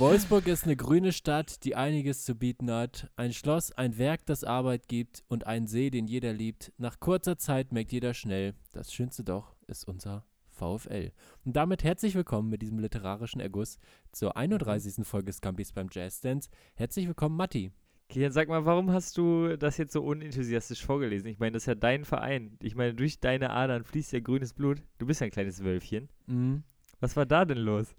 Wolfsburg ist eine grüne Stadt, die einiges zu bieten hat. Ein Schloss, ein Werk, das Arbeit gibt und ein See, den jeder liebt. Nach kurzer Zeit merkt jeder schnell, das Schönste doch ist unser VfL. Und damit herzlich willkommen mit diesem literarischen Erguss zur 31. Folge Scampis beim Jazz Dance. Herzlich willkommen, Matti. Kian, sag mal, warum hast du das jetzt so unenthusiastisch vorgelesen? Ich meine, das ist ja dein Verein. Ich meine, durch deine Adern fließt ja grünes Blut. Du bist ja ein kleines Wölfchen. Mhm. Was war da denn los?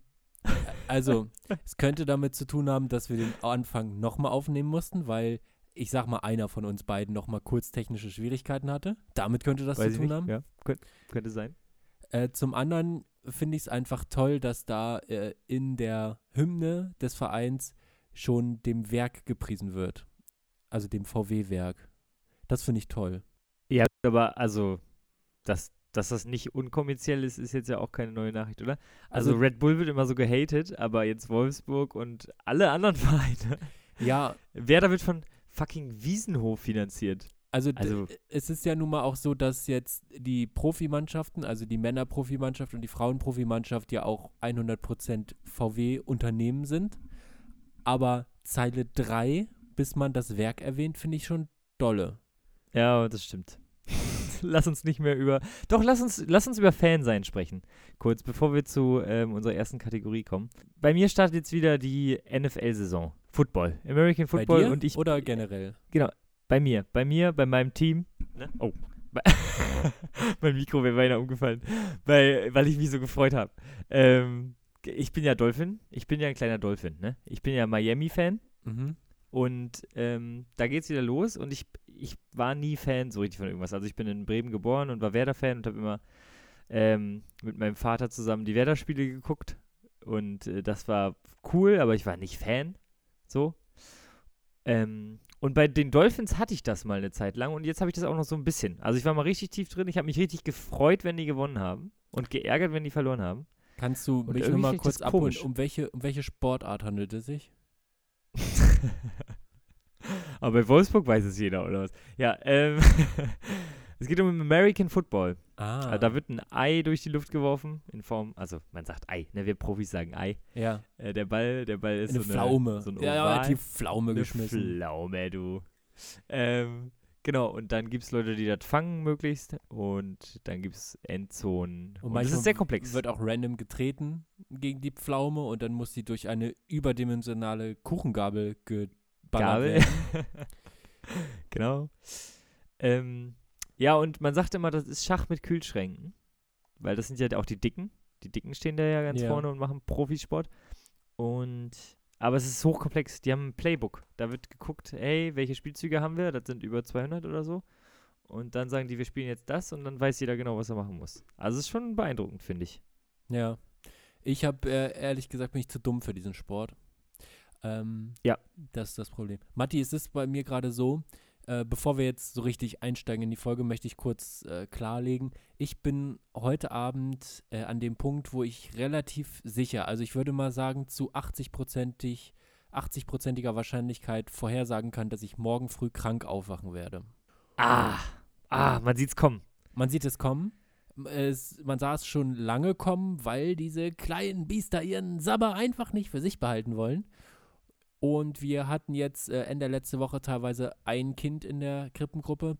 Also, es könnte damit zu tun haben, dass wir den Anfang nochmal aufnehmen mussten, weil ich sag mal, einer von uns beiden nochmal kurz technische Schwierigkeiten hatte. Damit könnte das Weiß zu tun nicht. haben. Ja, könnte, könnte sein. Äh, zum anderen finde ich es einfach toll, dass da äh, in der Hymne des Vereins schon dem Werk gepriesen wird. Also dem VW-Werk. Das finde ich toll. Ja, aber also, dass, dass das nicht unkommerziell ist, ist jetzt ja auch keine neue Nachricht, oder? Also, Also- Red Bull wird immer so gehatet, aber jetzt Wolfsburg und alle anderen Vereine. Ja, Werder wird von fucking Wiesenhof finanziert. also, Also- es ist ja nun mal auch so, dass jetzt die Profimannschaften, also die Männerprofimannschaft und die Frauenprofimannschaft ja auch 100% VW-Unternehmen sind. Aber Zeile 3, bis man das Werk erwähnt, finde ich schon dolle. Ja, das stimmt. lass uns nicht mehr über. Doch, lass uns, lass uns über Fansein sprechen. Kurz, bevor wir zu ähm, unserer ersten Kategorie kommen. Bei mir startet jetzt wieder die NFL-Saison. Football. American Bei Football dir und ich. oder generell? Bei mir. Bei mir, bei meinem Team. Ne? Oh. Bei- mein Mikro wäre beinahe umgefallen. Bei, weil ich mich so gefreut habe. Ähm, ich bin ja Dolphin. Ich bin ja ein kleiner Dolphin, ne? Ich bin ja Miami-Fan. Mhm. Und ähm, da geht's wieder los und ich, ich war nie Fan so richtig von irgendwas. Also ich bin in Bremen geboren und war Werder-Fan und habe immer ähm, mit meinem Vater zusammen die Werder-Spiele geguckt. Und äh, das war cool, aber ich war nicht Fan. So. Ähm, und bei den Dolphins hatte ich das mal eine Zeit lang und jetzt habe ich das auch noch so ein bisschen. Also ich war mal richtig tief drin. Ich habe mich richtig gefreut, wenn die gewonnen haben und geärgert, wenn die verloren haben. Kannst du mich irgendwie nur mal finde ich kurz abholen, um welche, um welche Sportart handelt es sich? Aber bei Wolfsburg weiß es jeder, oder was? Ja, ähm, es geht um American Football. Ah, Also da wird ein Ei durch die Luft geworfen, in Form, also man sagt Ei, ne, wir Profis sagen Ei. ja, Äh, der Ball, der Ball ist eine so Pflaume. eine, so ein ja, die Pflaume eine geschmissen. Pflaume, du. Ähm, genau, und dann gibt es Leute, die das fangen möglichst und dann gibt es Endzonen. Und, das manchmal ist sehr komplex. Wird auch random getreten gegen die Pflaume und dann muss die durch eine überdimensionale Kuchengabel geballert Gabel. genau. Ähm, ja, und man sagt immer, das ist Schach mit Kühlschränken. Weil das sind ja auch die Dicken. Die Dicken stehen da ja ganz Ja. vorne und machen Profisport. Und aber es ist hochkomplex. Die haben ein Playbook. Da wird geguckt, hey, welche Spielzüge haben wir? Das sind über 200 oder so. Und dann sagen die, wir spielen jetzt das und dann weiß jeder genau, was er machen muss. Also es ist schon beeindruckend, finde ich. Ja. Ich habe äh, ehrlich gesagt bin ich zu dumm für diesen Sport. Ähm, Ja. Das ist das Problem. Matti, es ist bei mir gerade so, äh, bevor wir jetzt so richtig einsteigen in die Folge, möchte ich kurz äh, klarlegen. Ich bin heute Abend äh, an dem Punkt, wo ich relativ sicher, also ich würde mal sagen, zu 80-prozentig, 80-prozentiger Wahrscheinlichkeit vorhersagen kann, dass ich morgen früh krank aufwachen werde. Ah, ah, man sieht's kommen. Man sieht es kommen. Es, man sah es schon lange kommen, weil diese kleinen Biester ihren Sabber einfach nicht für sich behalten wollen. Und wir hatten jetzt äh, Ende letzte Woche teilweise ein Kind in der Krippengruppe.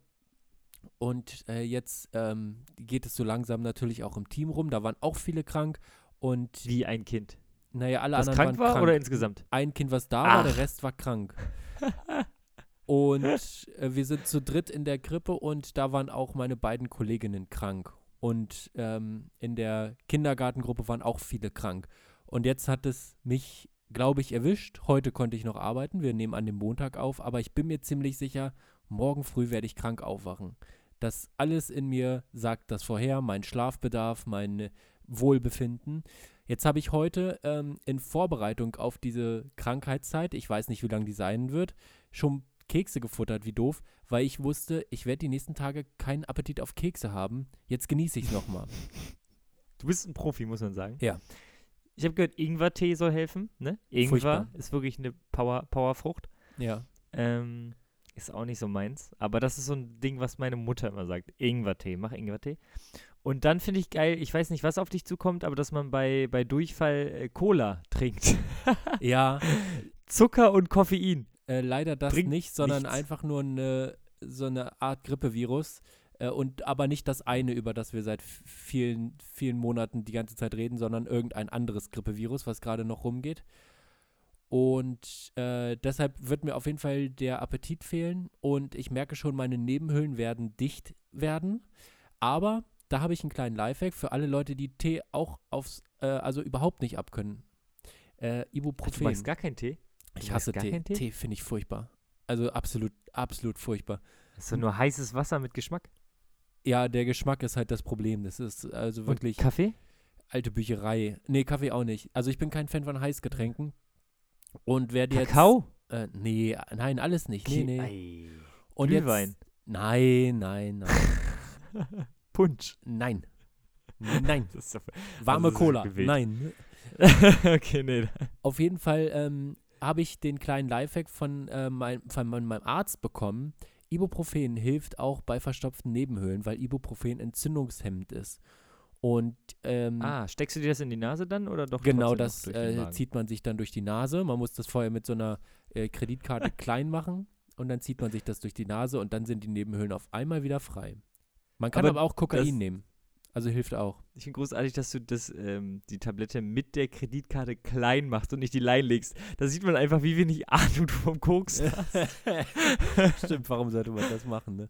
Und äh, jetzt ähm, geht es so langsam natürlich auch im Team rum. Da waren auch viele krank. Und Wie ein Kind. naja, alle Das anderen krank waren war krank. oder insgesamt? Ein Kind, was da war, der Ach. Rest war krank. Und äh, wir sind zu dritt in der Krippe und da waren auch meine beiden Kolleginnen krank. Und ähm, in der Kindergartengruppe waren auch viele krank. Und jetzt hat es mich, glaube ich, erwischt. Heute konnte ich noch arbeiten. Wir nehmen an dem Montag auf. Aber ich bin mir ziemlich sicher, morgen früh werde ich krank aufwachen. Das alles in mir sagt das vorher, mein Schlafbedarf, mein Wohlbefinden. Jetzt habe ich heute ähm, in Vorbereitung auf diese Krankheitszeit, ich weiß nicht, wie lange die sein wird, schon Kekse gefuttert, wie doof, weil ich wusste, ich werde die nächsten Tage keinen Appetit auf Kekse haben. Jetzt genieße ich es nochmal. Du bist ein Profi, muss man sagen. Ja. Ich habe gehört, Ingwertee soll helfen. Ne? Ingwer Furchtbar. ist wirklich eine Power, Powerfrucht. Ja. Ähm, ist auch nicht so meins. Aber das ist so ein Ding, was meine Mutter immer sagt. Ingwertee, mach Ingwertee. Und dann finde ich geil, ich weiß nicht, was auf dich zukommt, aber dass man bei, bei Durchfall äh, Cola trinkt. Ja, Zucker und Koffein. äh, leider das Bringt nicht, sondern nichts. einfach nur eine, so eine Art Grippevirus. Äh, und aber nicht das eine, über das wir seit vielen, vielen Monaten die ganze Zeit reden, sondern irgendein anderes Grippevirus, was gerade noch rumgeht. Und äh, deshalb wird mir auf jeden Fall der Appetit fehlen und ich merke schon, meine Nebenhöhlen werden dicht werden. Aber da habe ich einen kleinen Lifehack für alle Leute, die Tee auch aufs, äh, also überhaupt nicht abkönnen. Äh, Du Ibuprofen. magst gar keinen Tee? Du Ich hasse Tee. Tee, Tee? finde ich furchtbar. Also absolut, absolut furchtbar. Das ist doch nur heißes Wasser mit Geschmack. Ja, der Geschmack ist halt das Problem. Das ist also wirklich Und Kaffee? alte Bücherei. Nee, Kaffee auch nicht. Also ich bin kein Fan von Heißgetränken. Und werde jetzt. Kakao? Äh, nee, nein, alles nicht. Nee, nee. Ei. Und Glühwein. jetzt. Nein, nein, nein. Punsch. nein. Nein. Doch Warme ist Cola. Nein. okay, nee. Auf jeden Fall ähm, habe ich den kleinen Lifehack von, äh, mein, von mein- meinem Arzt bekommen. Ibuprofen hilft auch bei verstopften Nebenhöhlen, weil Ibuprofen entzündungshemmend ist. Und ähm, Ah, steckst du dir das in die Nase dann oder doch genau das äh, zieht man sich dann durch die Nase. Man muss das vorher mit so einer äh, Kreditkarte klein machen und dann zieht man sich das durch die Nase und dann sind die Nebenhöhlen auf einmal wieder frei. Man kann aber, Aber auch Kokain nehmen. Also hilft auch. Ich finde großartig, dass du das, ähm, die Tablette mit der Kreditkarte klein machst und nicht die Line legst. Da sieht man einfach, wie wenig Ahnung du vom Koks hast. Stimmt, warum sollte man das machen, ne?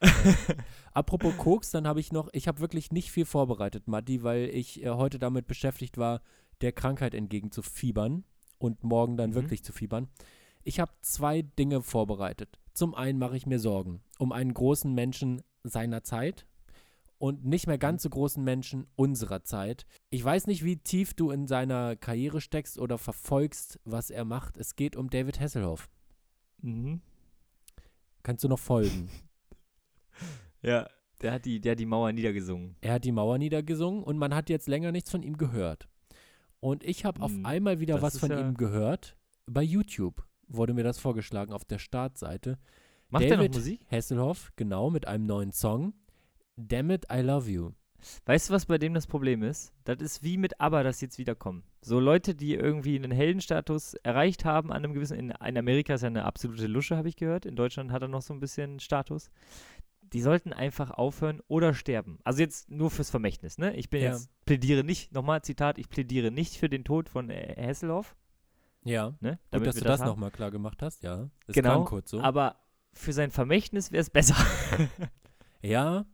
Äh, apropos Koks, dann habe ich noch, ich habe wirklich nicht viel vorbereitet, Matti, weil ich äh, heute damit beschäftigt war, der Krankheit entgegenzufiebern und morgen dann Mhm. wirklich zu fiebern. Ich habe zwei Dinge vorbereitet. Zum einen mache ich mir Sorgen um einen großen Menschen seiner Zeit und nicht mehr ganz so großen Menschen unserer Zeit. Ich weiß nicht, wie tief du in seiner Karriere steckst oder verfolgst, was er macht. Es geht um David Hasselhoff. mhm. Kannst du noch folgen? Ja, der hat, die, der hat die Mauer niedergesungen. Er hat die Mauer niedergesungen und man hat jetzt länger nichts von ihm gehört. Und ich habe auf Hm, einmal wieder das was von ja- ihm gehört. Bei YouTube wurde mir das vorgeschlagen auf der Startseite. Macht er noch David Musik? Hasselhoff, genau, mit einem neuen Song. Damn it, I love you. Weißt du, was bei dem das Problem ist? Das ist wie mit ABBA, das jetzt wiederkommen. So Leute, die irgendwie einen Heldenstatus erreicht haben an einem gewissen, in, in Amerika ist er eine absolute Lusche, habe ich gehört. In Deutschland hat er noch so ein bisschen Status. Die sollten einfach aufhören oder sterben. Also jetzt nur fürs Vermächtnis, ne? Ich bin Ja. jetzt, plädiere nicht, nochmal Zitat, ich plädiere nicht für den Tod von äh, Hasselhoff, Ja, ne? gut, dass du das haben. nochmal klar gemacht hast, ja. Das Genau, kurz so. Aber für sein Vermächtnis wäre es besser. Ja,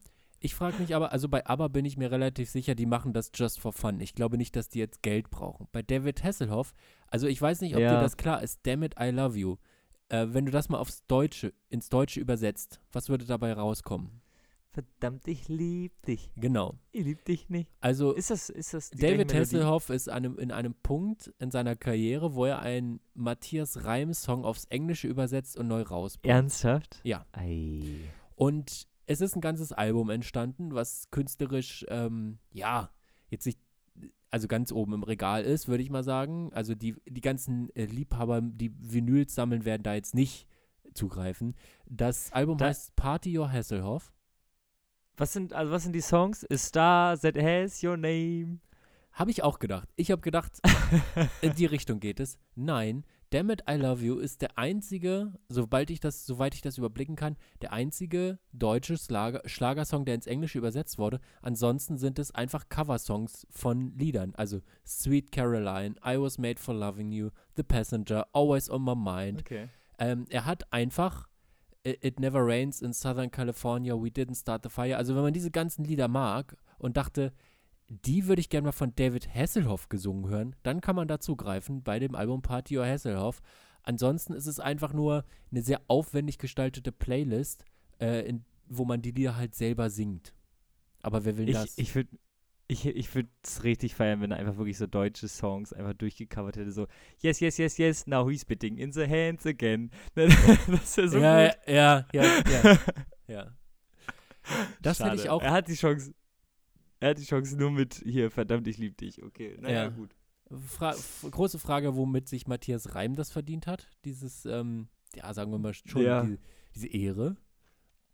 ich frage mich aber, also bei ABBA bin ich mir relativ sicher, die machen das just for fun. Ich glaube nicht, dass die jetzt Geld brauchen. Bei David Hasselhoff, also ich weiß nicht, ob dir Ja. das klar ist, Damn it, I love you. Äh, wenn du das mal aufs Deutsche, ins Deutsche übersetzt, was würde dabei rauskommen? Verdammt, ich lieb dich. Genau. Ich lieb dich nicht. Also Ist das, ist das David? Hasselhoff ist einem, in einem Punkt in seiner Karriere, wo er einen Matthias Reim-Song aufs Englische übersetzt und neu rausbringt. Ernsthaft? Ja. Ei. Und es ist ein ganzes Album entstanden, was künstlerisch, ähm, ja, jetzt nicht, also ganz oben im Regal ist, würde ich mal sagen. Also die, die ganzen äh, Liebhaber, die Vinyls sammeln, werden da jetzt nicht zugreifen. Das Album Da- heißt Party Your Hasselhoff. Was sind, also was sind die Songs? A Star That Has Your Name. Habe ich auch gedacht. Ich habe gedacht, in die Richtung geht es. Nein, Damn It, I Love You ist der einzige, sobald ich das, soweit ich das überblicken kann, der einzige deutsche Schlager, Schlagersong, der ins Englische übersetzt wurde. Ansonsten sind es einfach Coversongs von Liedern. Also Sweet Caroline, I Was Made for Loving You, The Passenger, Always on My Mind. Okay. Ähm, er hat einfach It, It Never Rains in Southern California, We Didn't Start the Fire. Also wenn man diese ganzen Lieder mag und dachte, die würde ich gerne mal von David Hasselhoff gesungen hören, dann kann man da zugreifen bei dem Album Party Your Hasselhoff. Ansonsten ist es einfach nur eine sehr aufwendig gestaltete Playlist, äh, in, wo man die Lieder halt selber singt. Aber wer will Ich, das? ich würde ich, ich würde es richtig feiern, wenn er einfach wirklich so deutsche Songs einfach durchgecovert hätte. So, yes, yes, yes, yes, now he's spitting in the hands again. das wäre so ja, gut. ja, ja, ja, ja. Das hätte ich Schade. auch. Er hat die Chance. Er hat die Chance nur mit hier, verdammt, ich lieb dich. Okay, naja, Ja. gut. Fra große Frage, womit sich Matthias Reim das verdient hat. Dieses, ähm, ja, sagen wir mal schon, Ja. die, diese Ehre,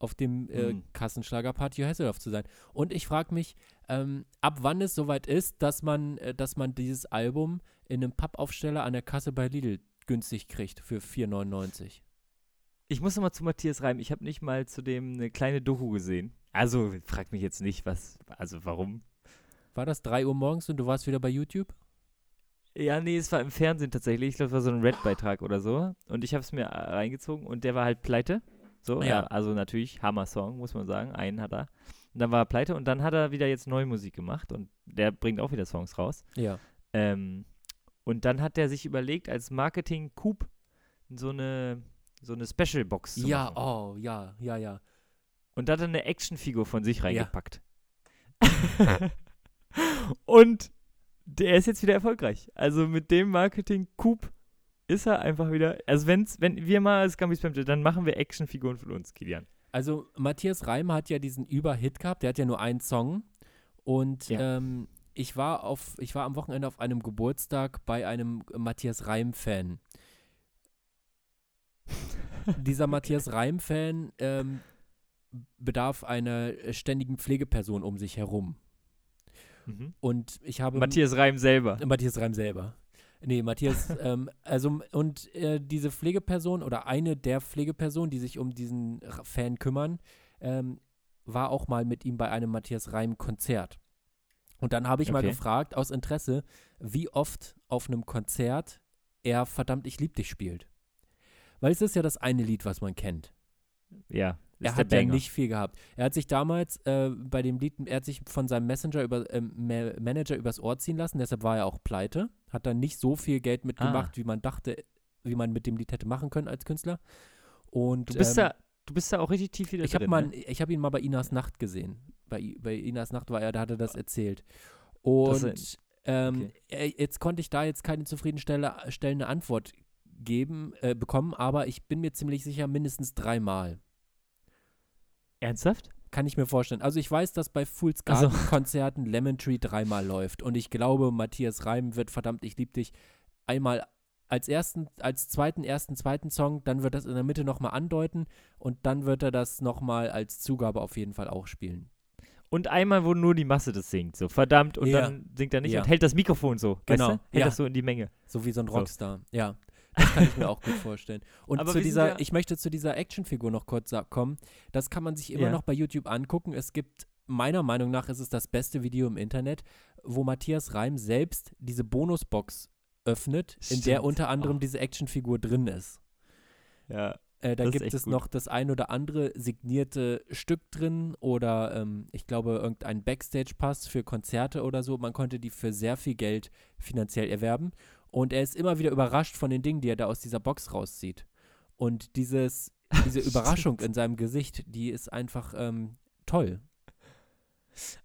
auf dem äh, Mhm. Kassenschlager Party Hasselhoff zu sein. Und ich frage mich, ähm, ab wann es soweit ist, dass man, äh, dass man dieses Album in einem Pappaufsteller an der Kasse bei Lidl günstig kriegt für 4,99. Ich muss nochmal zu Matthias Reim. Ich habe nicht mal zu dem eine kleine Doku gesehen. Also, frag mich jetzt nicht, was, also warum. War das 3 Uhr morgens und du warst wieder bei YouTube? Ja, nee, es war im Fernsehen tatsächlich. Ich glaube, es war so ein Red-Beitrag oder so. Und ich habe es mir äh, reingezogen und der war halt pleite. So, ja. Ja. also natürlich Hammer-Song, muss man sagen. Einen hat er. Und dann war er pleite und dann hat er wieder jetzt neue Musik gemacht und der bringt auch wieder Songs raus. Ja. Ähm, und dann hat er sich überlegt, als Marketing-Coup so eine, so eine Special-Box zu Ja, machen. oh, ja, ja, ja. Und da hat er eine Actionfigur von sich reingepackt. und der ist jetzt wieder erfolgreich. Also mit dem Marketing-Coup ist er einfach wieder. Also wenn's, wenn wir mal als Gumby Spam, dann machen wir Actionfiguren von uns, Kilian. Also Matthias Reim hat ja diesen Überhit gehabt, der hat ja nur einen Song. Und Ja. ähm, ich war auf, ich war am Wochenende auf einem Geburtstag bei einem Matthias Reim-Fan. Dieser Matthias Reim-Fan ähm, bedarf einer ständigen Pflegeperson um sich herum. Mhm. Und ich habe Matthias Reim selber. Matthias Reim selber. Nee, Matthias, ähm, also und äh, diese Pflegeperson oder eine der Pflegepersonen, die sich um diesen Fan kümmern, ähm, war auch mal mit ihm bei einem Matthias Reim Konzert. Und dann habe ich mal Okay. gefragt, aus Interesse, wie oft auf einem Konzert er Verdammt, ich lieb dich spielt. Weil es ist ja das eine Lied, was man kennt. Ja. Er hat ja nicht viel gehabt. Er hat sich damals äh, bei dem Lied, er hat sich von seinem Messenger über, ähm, Ma- Manager übers Ohr ziehen lassen, deshalb war er auch pleite. Hat dann nicht so viel Geld mitgemacht, Ah. wie man dachte, wie man mit dem Lied hätte machen können als Künstler. Und Du bist, ähm, da, du bist da auch richtig tief wieder ich drin. mal, ne? ich habe ihn mal bei Inas Nacht gesehen. Bei, bei Inas Nacht war er, da hat er das erzählt. Das Und ist ähm, äh, jetzt konnte ich da jetzt keine zufriedenstellende Antwort geben, äh, bekommen, aber ich bin mir ziemlich sicher mindestens dreimal. Ernsthaft? Kann ich mir vorstellen. Also ich weiß, dass bei Fools so. Garden Konzerten Lemon Tree dreimal läuft. Und ich glaube, Matthias Reim wird verdammt, ich lieb dich einmal als ersten, als zweiten, ersten, zweiten Song, dann wird das in der Mitte nochmal andeuten und dann wird er das nochmal als Zugabe auf jeden Fall auch spielen. Und einmal, wo nur die Masse das singt, so verdammt, und Ja. dann singt er nicht Ja. und hält das Mikrofon so. Genau, Weißt du? Hält ja. das so in die Menge. So wie so ein So. Rockstar. Ja. Das kann ich mir auch gut vorstellen. Und Aber zu dieser, ja- ich möchte zu dieser Actionfigur noch kurz kommen. Das kann man sich immer Ja. noch bei YouTube angucken. Es gibt, meiner Meinung nach, ist es das beste Video im Internet, wo Matthias Reim selbst diese Bonusbox öffnet, in der Stimmt. unter anderem Oh. diese Actionfigur drin ist. Ja. Äh, da gibt es gut. noch das ein oder andere signierte Stück drin oder ähm, ich glaube irgendein Backstage-Pass für Konzerte oder so. Man konnte die für sehr viel Geld finanziell erwerben. Und er ist immer wieder überrascht von den Dingen, die er da aus dieser Box rauszieht. Und dieses, diese Überraschung in seinem Gesicht, die ist einfach ähm, toll.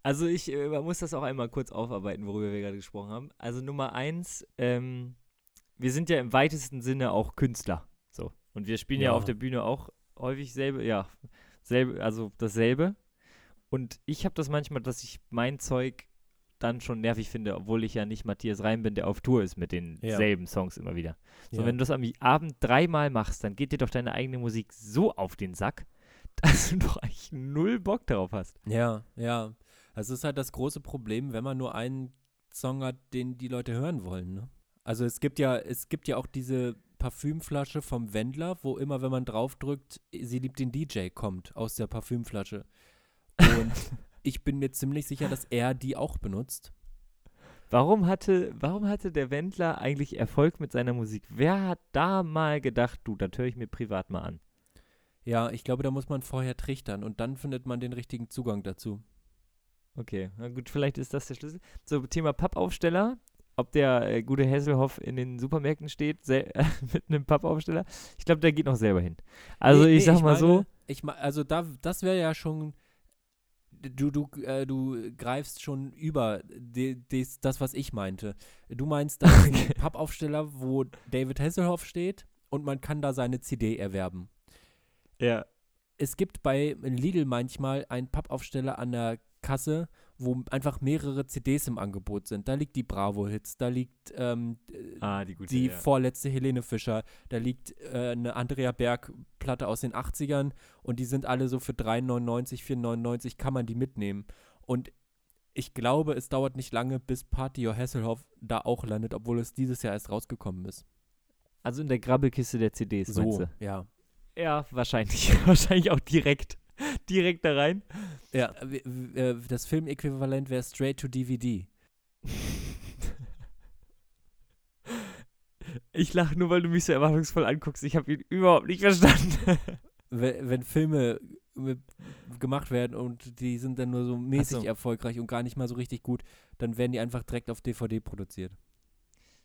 Also ich äh, man muss das auch einmal kurz aufarbeiten, worüber wir gerade gesprochen haben. Also Nummer eins, ähm, wir sind ja im weitesten Sinne auch Künstler. So. Und wir spielen ja, Ja. auf der Bühne auch häufig selbe, ja, selbe, also dasselbe. Und ich habe das manchmal, dass ich mein Zeug dann schon nervig finde, obwohl ich ja nicht Matthias Reim bin, der auf Tour ist mit Ja. denselben Songs immer wieder. So, Ja. wenn du das am Abend dreimal machst, dann geht dir doch deine eigene Musik so auf den Sack, dass du doch eigentlich null Bock darauf hast. Ja, ja. Also es ist halt das große Problem, wenn man nur einen Song hat, den die Leute hören wollen. Ne? Also es gibt ja, es gibt ja auch diese Parfümflasche vom Wendler, wo immer, wenn man draufdrückt, sie liebt den DJ kommt aus der Parfümflasche. Und ich bin mir ziemlich sicher, dass er die auch benutzt. Warum hatte, warum hatte der Wendler eigentlich Erfolg mit seiner Musik? Wer hat da mal gedacht, du, das höre ich mir privat mal an? Ja, ich glaube, da muss man vorher trichtern und dann findet man den richtigen Zugang dazu. Okay, na gut, vielleicht ist das der Schlüssel. So, Thema Pappaufsteller. Ob der äh, gute Hesselhoff in den Supermärkten steht mit einem Pappaufsteller, ich glaube, der geht noch selber hin. Also Nee, ich nee, sag mal so, meine, Ich ma- also da, das wäre ja schon, du, du, äh, du greifst schon über die, dies, das, was ich meinte. Du meinst, da ist ein Pappaufsteller, wo David Hasselhoff steht und man kann da seine CD erwerben. ja, Es gibt bei Lidl manchmal einen Pappaufsteller an der Kasse, wo einfach mehrere CDs im Angebot sind. Da liegt die Bravo-Hits, da liegt ähm, ah, die gute, die ja. vorletzte Helene Fischer. Da liegt äh, eine Andrea Berg-Platte aus den 80ern und die sind alle so für 3,99, 4,99 kann man die mitnehmen. Und ich glaube, es dauert nicht lange, bis Party Your Hasselhoff da auch landet, obwohl es dieses Jahr erst rausgekommen ist. Also in der Grabbelkiste der CDs, So, ja. Ja, wahrscheinlich. wahrscheinlich auch direkt. Direkt da rein. Ja, äh, das Filmäquivalent wäre straight to DVD. Ich lache nur, weil du mich so erwartungsvoll anguckst. Ich habe ihn überhaupt nicht verstanden. Wenn, wenn Filme mit, gemacht werden und die sind dann nur so mäßig so. erfolgreich und gar nicht mal so richtig gut, dann werden die einfach direkt auf DVD produziert.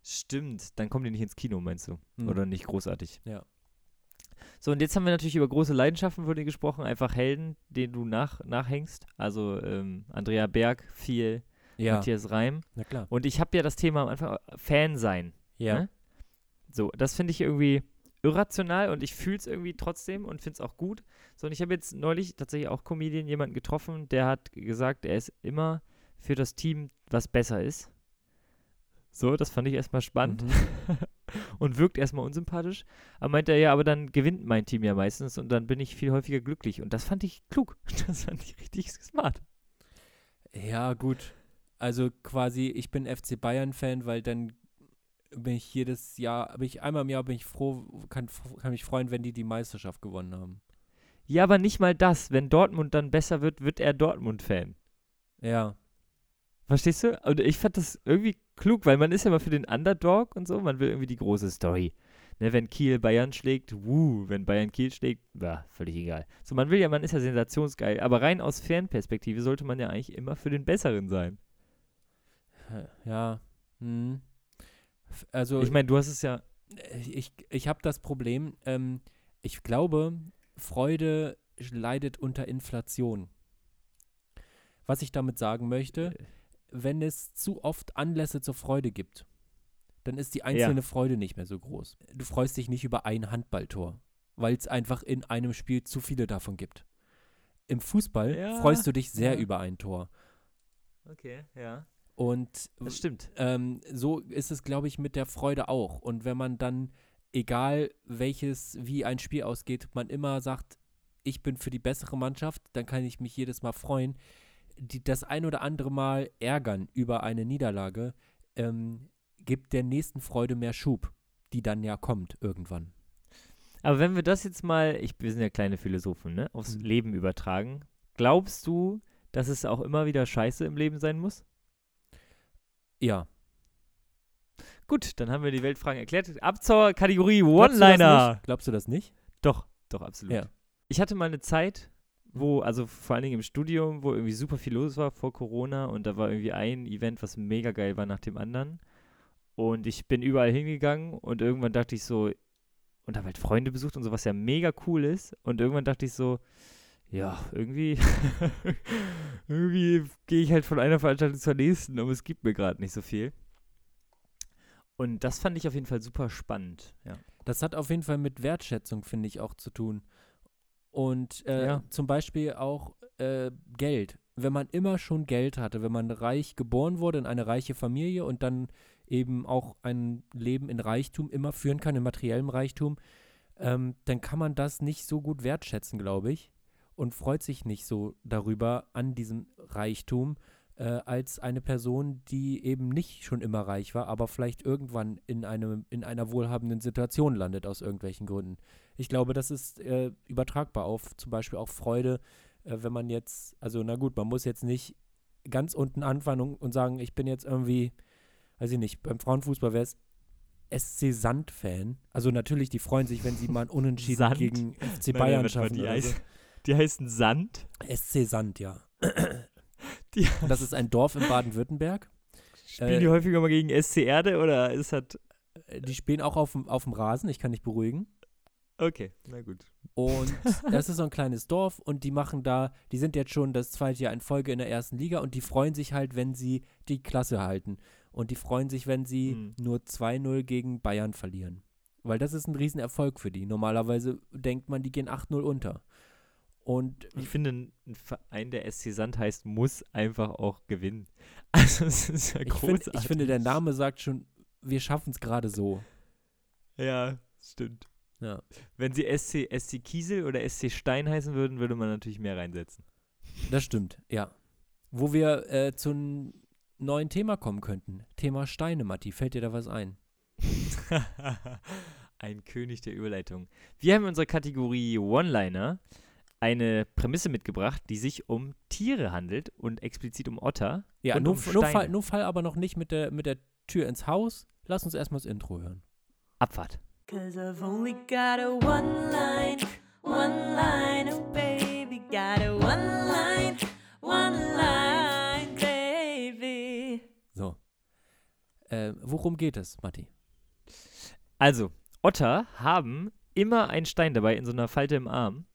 Stimmt, dann kommen die nicht ins Kino, meinst du? Hm. Oder nicht großartig. Ja. So, und jetzt haben wir natürlich über große Leidenschaften von dir gesprochen, einfach Helden, denen du nach, nachhängst. Also ähm, Andrea Berg, viel, Ja, Matthias Reim. na klar. Und ich habe ja das Thema am Anfang Fan sein. Ja. Ne? So, das finde ich irgendwie irrational und ich fühle es irgendwie trotzdem und finde es auch gut. So, und ich habe jetzt neulich tatsächlich auch Comedian jemanden getroffen, der hat gesagt, er ist immer für das Team, was besser ist. So, das fand ich erstmal spannend Mhm. und wirkt erstmal unsympathisch. Aber meinte er, ja, aber dann gewinnt mein Team ja meistens und dann bin ich viel häufiger glücklich. Und das fand ich klug. Das fand ich richtig smart. Ja, gut. Also quasi, ich bin FC Bayern-Fan, weil dann bin ich jedes Jahr, bin ich einmal im Jahr bin ich froh, kann, kann mich freuen, wenn die die Meisterschaft gewonnen haben. Ja, aber nicht mal das. Wenn Dortmund dann besser wird, wird er Dortmund-Fan. Ja. Verstehst du? Und ich fand das irgendwie klug, weil man ist ja mal für den Underdog und so, man will irgendwie die große Story. Ne, wenn Kiel Bayern schlägt, wuh, wenn Bayern Kiel schlägt, bah, völlig egal. So, man will ja, man ist ja sensationsgeil, aber rein aus Fernperspektive sollte man ja eigentlich immer für den Besseren sein. Ja. Hm. Also Ich meine, du hast es ja, ich, ich habe das Problem, ähm, ich glaube, Freude leidet unter Inflation. Was ich damit sagen möchte, wenn es zu oft Anlässe zur Freude gibt, dann ist die einzelne Freude nicht mehr so groß. Du freust dich nicht über ein Handballtor, weil es einfach in einem Spiel zu viele davon gibt. Im Fußball Ja, freust du dich sehr ja. über ein Tor. okay, ja, Und das stimmt. ähm, so ist es, glaube ich, mit der Freude auch. Und wenn man dann, egal welches, wie ein Spiel ausgeht, man immer sagt, ich bin für die bessere Mannschaft, dann kann ich mich jedes Mal freuen. Die, das ein oder andere Mal ärgern über eine Niederlage ähm, gibt der nächsten Freude mehr Schub, die dann ja kommt irgendwann. Aber wenn wir das jetzt mal, ich, wir sind ja kleine Philosophen, ne, aufs Mhm. Leben übertragen, glaubst du, dass es auch immer wieder scheiße im Leben sein muss? Ja. Gut, dann haben wir die Weltfragen erklärt. Ab zur Kategorie Glaubst One-Liner. nicht? Glaubst du das nicht? Doch, doch, absolut. Ja. Ich hatte mal eine Zeit, wo, also vor allen Dingen im Studium, wo irgendwie super viel los war vor Corona und da war irgendwie ein Event, was mega geil war nach dem anderen. Und ich bin überall hingegangen und irgendwann dachte ich so, und habe halt Freunde besucht und so, was ja mega cool ist. Und irgendwann dachte ich so, ja, irgendwie, irgendwie gehe ich halt von einer Veranstaltung zur nächsten, aber es gibt mir gerade nicht so viel. Und das fand ich auf jeden Fall super spannend, ja. Das hat auf jeden Fall mit Wertschätzung, finde ich, auch zu tun. Und äh, Ja. zum Beispiel auch äh, Geld. Wenn man immer schon Geld hatte, wenn man reich geboren wurde in eine reiche Familie und dann eben auch ein Leben in Reichtum immer führen kann, in materiellem Reichtum, ähm, dann kann man das nicht so gut wertschätzen, glaube ich. Und freut sich nicht so darüber an diesem Reichtum, äh, als eine Person, die eben nicht schon immer reich war, aber vielleicht irgendwann in, einem, in einer wohlhabenden Situation landet aus irgendwelchen Gründen. Ich glaube, das ist äh, übertragbar auf zum Beispiel auch Freude, äh, wenn man jetzt, also na gut, man muss jetzt nicht ganz unten anfangen und, und sagen, ich bin jetzt irgendwie, weiß ich nicht, beim Frauenfußball wäre es SC Sand-Fan. Also natürlich, die freuen sich, wenn sie mal ein Unentschieden Sand? gegen FC Nein, nein, Bayern warte mal, schaffen. die, oder so. die heißen Sand. SC Sand, ja. Die, Das ist ein Dorf in Baden-Württemberg. spielen Äh, die häufiger mal gegen SC Erde oder ist das. Äh, Die spielen auch auf dem, auf dem Rasen, ich kann dich beruhigen. Okay, na gut. Und das ist so ein kleines Dorf und die machen da, die sind jetzt schon das zweite Jahr in Folge in der ersten Liga und die freuen sich halt, wenn sie die Klasse halten. Und die freuen sich, wenn sie Mhm. nur 2-0 gegen Bayern verlieren. Weil das ist ein Riesenerfolg für die. Normalerweise denkt man, die gehen 8-0 unter. Und Ich finde, ein ein Verein, der SC Sand heißt, muss einfach auch gewinnen. Also, es ist ja ich, großartig. find, ich finde, der Name sagt schon, wir schaffen es gerade so. Ja, stimmt. Ja. Wenn sie SC, SC Kiesel oder SC Stein heißen würden, würde man natürlich mehr reinsetzen. Das stimmt, ja. Wo wir äh, zu einem neuen Thema kommen könnten. Thema Steine, Matti. Fällt dir da was ein? Ein König der Überleitung. Wir haben in unserer Kategorie One-Liner eine Prämisse mitgebracht, die sich um Tiere handelt und explizit um Otter. Ja, und nur, um nur, fall, nur fall aber noch nicht mit der, mit der Tür ins Haus. Lass uns erstmal das Intro hören. Abfahrt. Cause I've only got a one line, one line, oh baby, got a one line, one line, baby. So. Äh, worum geht es, Matti? Also, Otter haben immer einen Stein dabei in so einer Falte im Arm,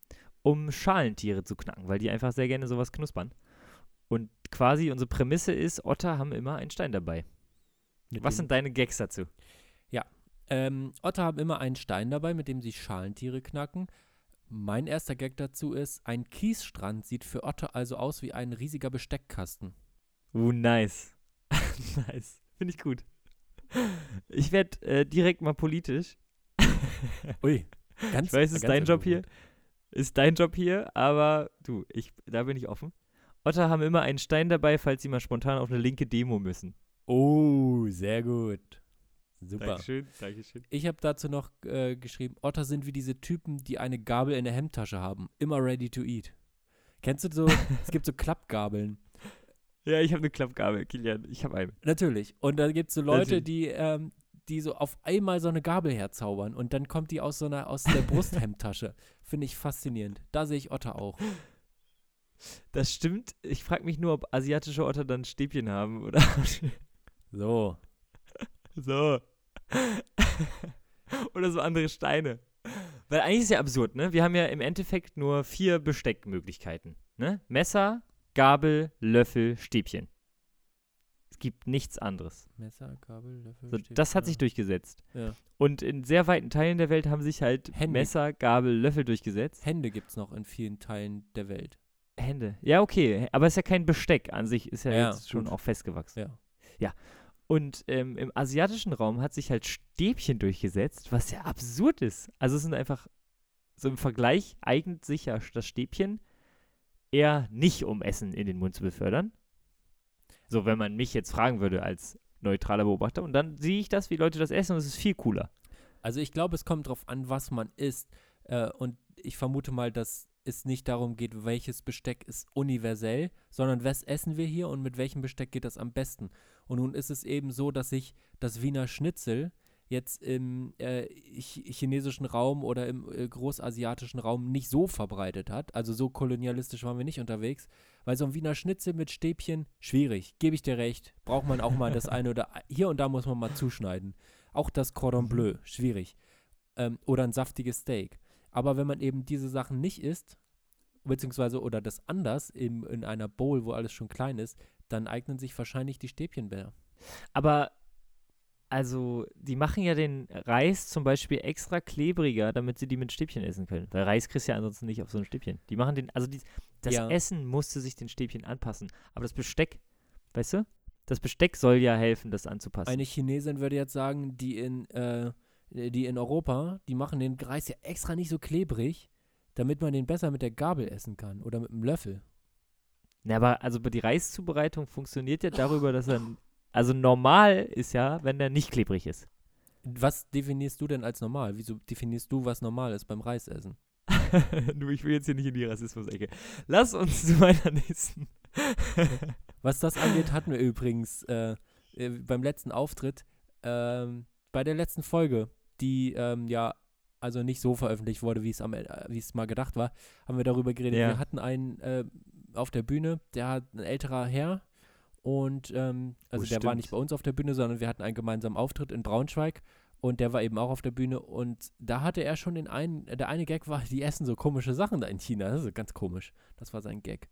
um Schalentiere zu knacken, weil die einfach sehr gerne sowas knuspern. Und quasi unsere Prämisse ist, Otter haben immer einen Stein dabei. Mit Was sind deine Gags dazu? Ähm, Otter haben immer einen Stein dabei, mit dem sie Schalentiere knacken. Mein erster Gag dazu ist, ein Kiesstrand sieht für Otter also aus wie ein riesiger Besteckkasten. Uh, nice. nice. Finde ich gut. Ich werde äh, direkt mal politisch. Ui, ganz Ich weiß, es ist dein Job hier. Ist dein Job hier, aber du, ich, da bin ich offen. Otter haben immer einen Stein dabei, falls sie mal spontan auf eine linke Demo müssen. Oh, sehr gut. Super. Dankeschön, Dankeschön. Ich habe dazu noch äh, geschrieben, Otter sind wie diese Typen, die eine Gabel in der Hemdtasche haben. Immer ready to eat. Kennst du so, es gibt so Klappgabeln. Ja, ich habe eine Klappgabel, Kilian. Ich habe eine. Natürlich. Und da gibt es so Leute, die, ähm, die so auf einmal so eine Gabel herzaubern und dann kommt die aus so einer, aus der Brusthemdtasche. Finde ich faszinierend. Da sehe ich Otter auch. Das stimmt. Ich frage mich nur, ob asiatische Otter dann Stäbchen haben oder So. so. oder so andere Steine. Weil eigentlich ist ja absurd, ne? Wir haben ja im Endeffekt nur vier Besteckmöglichkeiten. Ne? Messer, Gabel, Löffel, Stäbchen. Es gibt nichts anderes. Messer, Gabel, Löffel. So, das hat sich ja. durchgesetzt. Ja. Und in sehr weiten Teilen der Welt haben sich halt Hände. Messer, Gabel, Löffel durchgesetzt. Hände gibt es noch in vielen Teilen der Welt. Hände. Ja, okay. Aber es ist ja kein Besteck an sich, ist ja, Ja, jetzt schon gut. auch festgewachsen. Ja. Und ähm, im asiatischen Raum hat sich halt Stäbchen durchgesetzt, was ja absurd ist. Also es sind einfach, so im Vergleich eignet sich ja das Stäbchen eher nicht, um Essen in den Mund zu befördern. So, wenn man mich jetzt fragen würde als neutraler Beobachter. Und dann sehe ich das, wie Leute das essen und es ist viel cooler. Also ich glaube, es kommt darauf an, was man isst. Äh, und ich vermute mal, dass es nicht darum geht, welches Besteck ist universell, sondern was essen wir hier und mit welchem Besteck geht das am besten. Und nun ist es eben so, dass sich das Wiener Schnitzel jetzt im äh, ch chinesischen Raum oder im äh, großasiatischen Raum nicht so verbreitet hat. Also so kolonialistisch waren wir nicht unterwegs, weil so ein Wiener Schnitzel mit Stäbchen, schwierig, gebe ich dir recht, braucht man auch mal das eine oder hier und da muss man mal zuschneiden. Auch das Cordon Bleu, schwierig. Ähm, oder ein saftiges Steak. Aber wenn man eben diese Sachen nicht isst, beziehungsweise oder das anders in, in einer Bowl, wo alles schon klein ist, dann eignen sich wahrscheinlich die Stäbchen besser. Aber, also, die machen ja den Reis zum Beispiel extra klebriger, damit sie die mit Stäbchen essen können. Weil Reis kriegst du ja ansonsten nicht auf so ein Stäbchen. Die machen den, also die, das Ja. Essen musste sich den Stäbchen anpassen. Aber das Besteck, weißt du? Das Besteck soll ja helfen, das anzupassen. Eine Chinesin würde jetzt sagen, die in, äh, die in Europa, die machen den Reis ja extra nicht so klebrig, damit man den besser mit der Gabel essen kann oder mit dem Löffel. Na, aber also die Reiszubereitung funktioniert ja darüber, dass er, also normal ist ja, wenn der nicht klebrig ist. Was definierst du denn als normal? Wieso definierst du, was normal ist beim Reisessen? du, ich will jetzt hier nicht in die Rassismus-Ecke. Lass uns zu meiner nächsten. Was das angeht, hatten wir übrigens äh, äh, beim letzten Auftritt, ähm, bei der letzten Folge, die ähm, ja also nicht so veröffentlicht wurde, wie es am, äh, wie es mal gedacht war, haben wir darüber geredet. Ja. Wir hatten einen äh, auf der Bühne, der hat ein älterer Herr und ähm, also Oh, der war stimmt. nicht bei uns auf der Bühne, sondern wir hatten einen gemeinsamen Auftritt in Braunschweig und der war eben auch auf der Bühne und da hatte er schon den einen, der eine Gag war, die essen so komische Sachen da in China. Das ist ganz komisch. Das war sein Gag.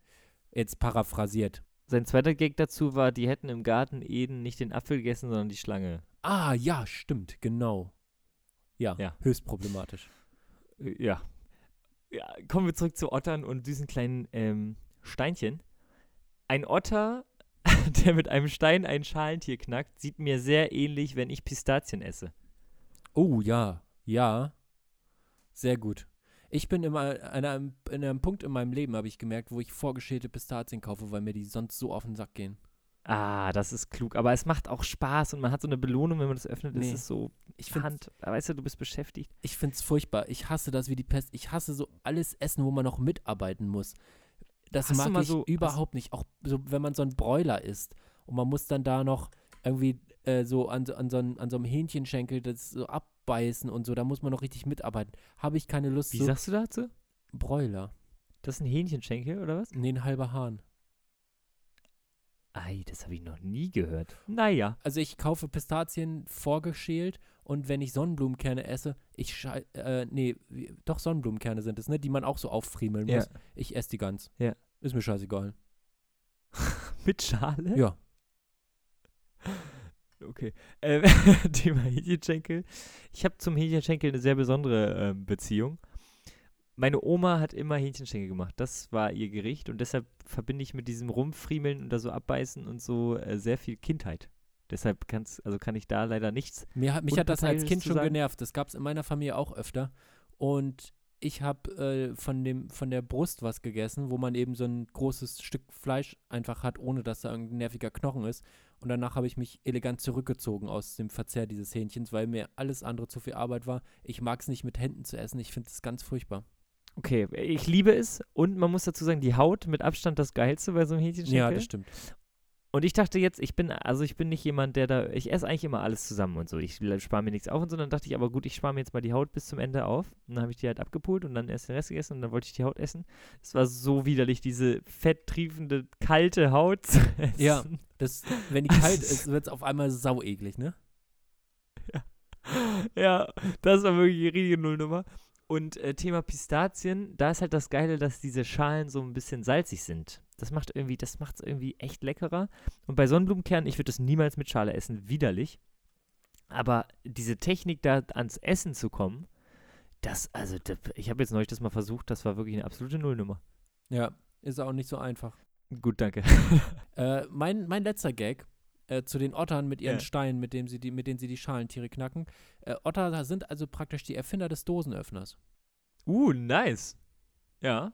Jetzt paraphrasiert. Sein zweiter Gag dazu war, die hätten im Garten Eden nicht den Apfel gegessen, sondern die Schlange. Ah, ja, stimmt, genau. Ja, Ja. höchst problematisch. Äh, Ja. ja. Kommen wir zurück zu Ottern und diesen kleinen ähm, Steinchen. Ein Otter, der mit einem Stein ein Schalentier knackt, sieht mir sehr ähnlich, wenn ich Pistazien esse. Oh, ja, ja. Sehr gut. Ich bin immer an einem, in einem Punkt in meinem Leben, habe ich gemerkt, wo ich vorgeschälte Pistazien kaufe, weil mir die sonst so auf den Sack gehen. Ah, das ist klug. Aber es macht auch Spaß und man hat so eine Belohnung, wenn man das öffnet. Nee. Es ist so Ich finde. Weißt du, du bist beschäftigt. ich find's furchtbar. Ich hasse das wie die Pest. Ich hasse so alles Essen, wo man noch mitarbeiten muss. Das Hast mag ich so- überhaupt nicht. Auch so, wenn man so einen Bräuler isst und man muss dann da noch irgendwie äh, so an, so- an, so einem, an so einem Hähnchenschenkel das so abbeißen und so, da muss man noch richtig mitarbeiten. Habe ich keine Lust Wie so. sagst du dazu? Bräuler. Das ist ein Hähnchenschenkel oder was? Nee, ein halber Hahn. Ei, das habe ich noch nie gehört. Naja. Also ich kaufe Pistazien vorgeschält und wenn ich Sonnenblumenkerne esse, ich äh, nee, doch Sonnenblumenkerne sind es, ne, die man auch so auffriemeln Ja. muss. Ich esse die ganz. Ja. Ist mir scheißegal. Mit Schale? Ja. Okay. Ähm, Thema Hähnchenschenkel. Ich habe zum Hähnchenschenkel eine sehr besondere ähm, Beziehung. Meine Oma hat immer Hähnchenschenkel gemacht. Das war ihr Gericht und deshalb verbinde ich mit diesem Rumfriemeln und da so abbeißen und so äh, sehr viel Kindheit. Deshalb kann's, also kann ich da leider nichts. Mir hat, mich hat das als Kind schon sagen? genervt. Das gab es in meiner Familie auch öfter. Und ich habe äh, von, dem, von der Brust was gegessen, wo man eben so ein großes Stück Fleisch einfach hat, ohne dass da irgendein nerviger Knochen ist. Und danach habe ich mich elegant zurückgezogen aus dem Verzehr dieses Hähnchens, weil mir alles andere zu viel Arbeit war. Ich mag es nicht mit Händen zu essen. Ich finde es ganz furchtbar. Okay, ich liebe es und man muss dazu sagen, die Haut mit Abstand das geilste bei so einem Hähnchenschenkel. Ja, das stimmt. Und ich dachte jetzt, ich bin, also ich bin nicht jemand, der da, ich esse eigentlich immer alles zusammen und so. Ich spare mir nichts auf und so. Dann dachte ich, aber gut, ich spare mir jetzt mal die Haut bis zum Ende auf. Und dann habe ich die halt abgepult und dann erst den Rest gegessen und dann wollte ich die Haut essen. Es war so widerlich, diese fetttriefende, kalte Haut zu essen. Ja. Das, wenn die kalt ist, wird es auf einmal saueklig, ne? ja, das war wirklich die richtige Nullnummer. Und äh, Thema Pistazien, da ist halt das Geile, dass diese Schalen so ein bisschen salzig sind. Das macht irgendwie, das macht es irgendwie echt leckerer. Und bei Sonnenblumenkernen, ich würde das niemals mit Schale essen, widerlich. Aber diese Technik, da ans Essen zu kommen, das, also, das, ich habe jetzt neulich das mal versucht, das war wirklich eine absolute Nullnummer. Ja, ist auch nicht so einfach. Gut, danke. Äh, mein, mein letzter Gag äh, zu den Ottern mit ihren Ja. Steinen, mit, dem sie die, mit denen sie die Schalentiere knacken. Äh, Otter sind also praktisch die Erfinder des Dosenöffners. Uh, nice. Ja.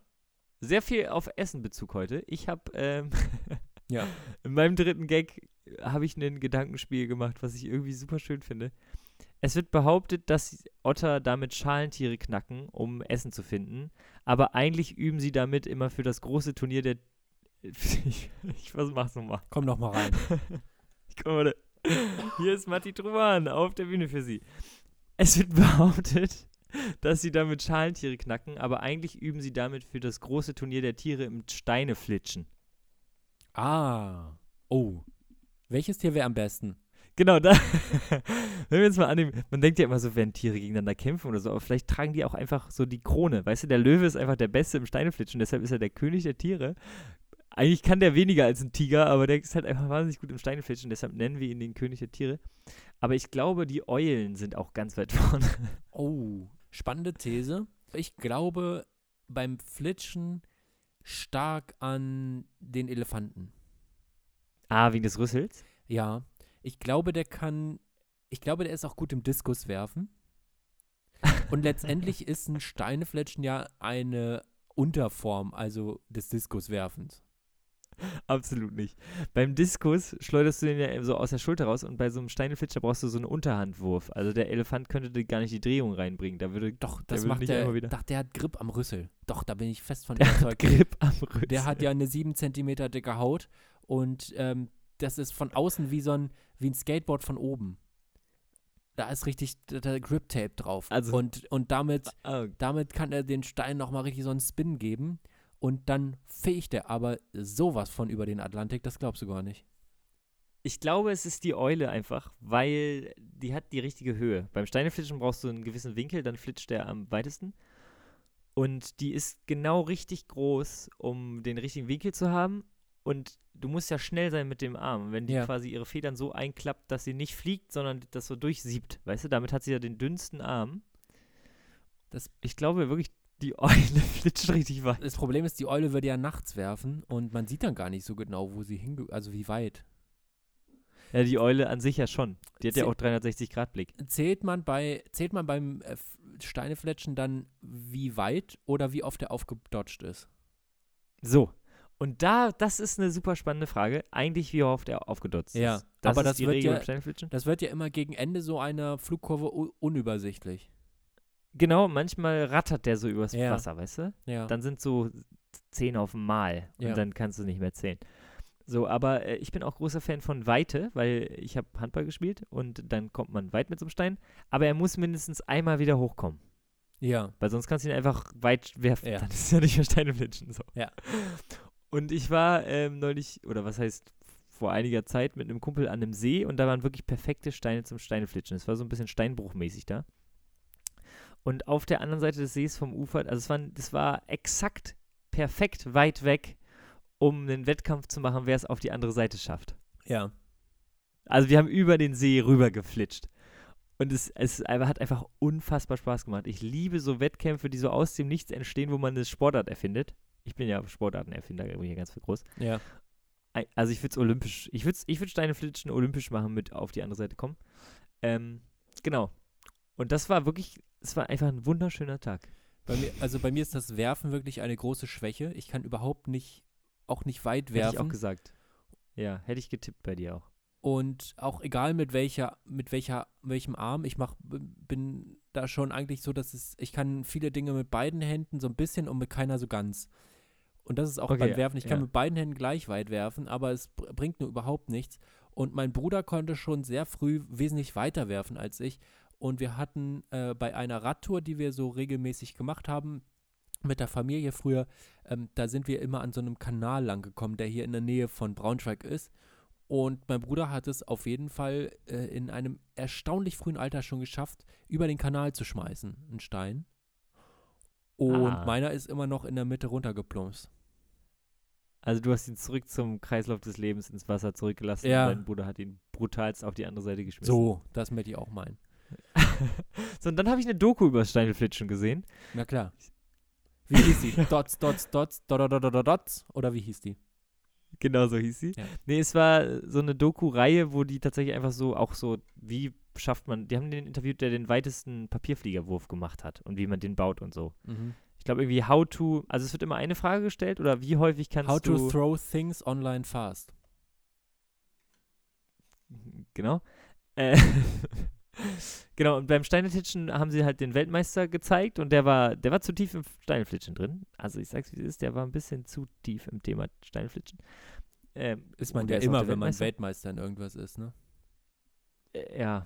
Sehr viel auf Essen-Bezug heute. Ich habe, ähm, Ja. in meinem dritten Gag habe ich ein Gedankenspiel gemacht, was ich irgendwie super schön finde. Es wird behauptet, dass Otter damit Schalentiere knacken, um Essen zu finden. Aber eigentlich üben sie damit immer für das große Turnier der. ich, ich mach's nochmal. Komm doch mal rein. Da- hier ist Matti Truman auf der Bühne für Sie. Es wird behauptet, dass sie damit Schalentiere knacken, aber eigentlich üben sie damit für das große Turnier der Tiere im Steineflitschen. ah. Oh. Welches Tier wäre am besten? Genau, da. Wenn wir jetzt mal annehmen, man denkt ja immer so, wenn Tiere gegeneinander kämpfen oder so, aber vielleicht tragen die auch einfach so die Krone. Weißt du, der Löwe ist einfach der Beste im Steineflitschen, deshalb ist er der König der Tiere. Eigentlich kann der weniger als ein Tiger, aber der ist halt einfach wahnsinnig gut im Steineflitschen, deshalb nennen wir ihn den König der Tiere. Aber ich glaube, die Eulen sind auch ganz weit vorne. Oh. Spannende These. Ich glaube beim Flitschen stark an den Elefanten. Ah, wegen des Rüssels? Ja. Ich glaube, der kann. Ich glaube, der ist auch gut im Diskus werfen. Und letztendlich ist ein Steinefletschen ja eine Unterform, also des Diskuswerfens. Absolut nicht. Beim Diskus schleuderst du den ja so aus der Schulter raus und bei so einem Steineflitscher brauchst du so einen Unterhandwurf. Also der Elefant könnte dir gar nicht die Drehung reinbringen. Da würde Doch, Der das will macht nicht der. immer wieder. Doch, der hat Grip am Rüssel. Doch, da bin ich fest von der hat überzeugt. Grip am Rüssel. Der hat ja eine 7 cm dicke Haut und ähm, das ist von außen wie so ein, wie ein Skateboard von oben. Da ist richtig da Grip Tape drauf. Also- und, und damit, Ah, damit kann er den Stein nochmal richtig so einen Spin geben. Und dann fegt er aber sowas von über den Atlantik, das glaubst du gar nicht. Ich glaube, es ist die Eule einfach, weil die hat die richtige Höhe. Beim Steineflitschen brauchst du einen gewissen Winkel, dann flitscht der am weitesten. Und die ist genau richtig groß, um den richtigen Winkel zu haben. Und du musst ja schnell sein mit dem Arm. Wenn die Ja. quasi ihre Federn so einklappt, dass sie nicht fliegt, sondern das so durchsiebt. Weißt du, damit hat sie ja den dünnsten Arm. Das- ich glaube wirklich, die Eule flitscht richtig weit. Das Problem ist, die Eule würde ja nachts werfen und man sieht dann gar nicht so genau, wo sie hinge... Also wie weit. Ja, die Eule an sich ja schon. Die hat ja Sie- auch 360-Grad-Blick. Zählt man bei, zählt man beim äh, Steinefletschen dann wie weit oder wie oft er aufgedodged ist? So. Und da, das ist eine super spannende Frage. Eigentlich, wie oft er aufgedotzt Ja, ist. Das aber ist das wird ja-. Das wird ja immer gegen Ende so einer Flugkurve unübersichtlich. Genau, manchmal rattert der so übers Ja. Wasser, weißt du? Ja. Dann sind so zehn auf Mal und Ja. dann kannst du nicht mehr zählen. So, aber äh, ich bin auch großer Fan von Weite, weil ich habe Handball gespielt und dann kommt man weit mit so einem Stein. Aber er muss mindestens einmal wieder hochkommen, ja. weil sonst kannst du ihn einfach weit werfen. Ja. Dann ist ja nicht mehr Steineflitschen. So. Ja. Und ich war ähm, neulich, oder was heißt vor einiger Zeit mit einem Kumpel an einem See und da waren wirklich perfekte Steine zum Steineflitschen. Es war so ein bisschen steinbruchmäßig da. Und auf der anderen Seite des Sees vom Ufer, also es war, das war exakt perfekt weit weg, um einen Wettkampf zu machen, wer es auf die andere Seite schafft. Ja. Also wir haben über den See rüber geflitscht. Und es, es hat einfach unfassbar Spaß gemacht. Ich liebe so Wettkämpfe, die so aus dem Nichts entstehen, wo man eine Sportart erfindet. Ich bin ja Sportartenerfinder, bin hier ganz groß. Ja. Also ich würde es olympisch, ich würde ich würd Steineflitschen olympisch machen, mit auf die andere Seite kommen. Ähm, genau. Und das war wirklich, es war einfach ein wunderschöner Tag. Bei mir, also bei mir ist das Werfen wirklich eine große Schwäche. Ich kann überhaupt nicht, auch nicht weit Hätte ich auch werfen. gesagt. Ja, hätte ich getippt bei dir auch. Und auch egal mit welcher, mit welcher, welchem Arm, ich mach, bin da schon eigentlich so, dass es, ich kann viele Dinge mit beiden Händen so ein bisschen und mit keiner so ganz. Und das ist auch Okay, beim Werfen. Ich kann ja. mit beiden Händen gleich weit werfen, aber es br- bringt nur überhaupt nichts. Und mein Bruder konnte schon sehr früh wesentlich weiter werfen als ich. Und wir hatten äh, bei einer Radtour, die wir so regelmäßig gemacht haben, mit der Familie früher, ähm, da sind wir immer an so einem Kanal lang gekommen, der hier in der Nähe von Braunschweig ist. Und mein Bruder hat es auf jeden Fall äh, in einem erstaunlich frühen Alter schon geschafft, über den Kanal zu schmeißen, einen Stein. Und Ah. meiner ist immer noch in der Mitte runtergeplumpst. Also du hast ihn zurück zum Kreislauf des Lebens ins Wasser zurückgelassen Ja. und dein Bruder hat ihn brutalst auf die andere Seite geschmissen. So, das möchte ich auch meinen. so, und dann habe ich eine Doku über Steineflitschen gesehen. Na klar. Wie hieß die? Dots, Dots, Dots, Dot, Dot, Dot, Dot, Dots? Oder wie hieß die? Genau so hieß sie. Ja. Nee, es war so eine Doku-Reihe, wo die tatsächlich einfach so, auch so, wie schafft man, die haben den interviewt, der den weitesten Papierfliegerwurf gemacht hat und wie man den baut und so. Mhm. Ich glaube irgendwie how to, also es wird immer eine Frage gestellt oder wie häufig kannst How du. to throw things online fast. Genau. Äh, genau, und beim Steineflitschen haben sie halt den Weltmeister gezeigt und der war, der war zu tief im Steineflitschen drin. Also ich sag's wie es ist, der war ein bisschen zu tief im Thema Steineflitschen. Ähm, Ist man ja er immer, wenn man Weltmeister. In irgendwas ist, ne? Äh, ja,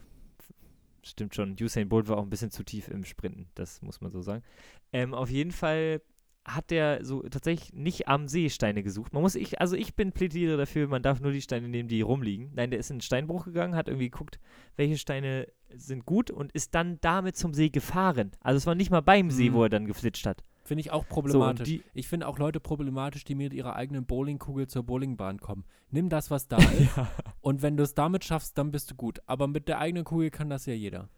stimmt schon. Usain Bolt war auch ein bisschen zu tief im Sprinten, das muss man so sagen. Ähm, auf jeden Fall hat der so tatsächlich nicht am See Steine gesucht. Man muss ich, also ich bin plädiere dafür, man darf nur die Steine nehmen, die rumliegen. Nein, der ist in einen Steinbruch gegangen, hat irgendwie geguckt, welche Steine sind gut und ist dann damit zum See gefahren. Also es war nicht mal beim See, Mhm. wo er dann geflitscht hat. Finde ich auch So, problematisch. die, ich finde auch Leute problematisch, die mit ihrer eigenen Bowlingkugel zur Bowlingbahn kommen. Nimm das, was da ist. ja. Und wenn du es damit schaffst, dann bist du gut. Aber mit der eigenen Kugel kann das ja jeder.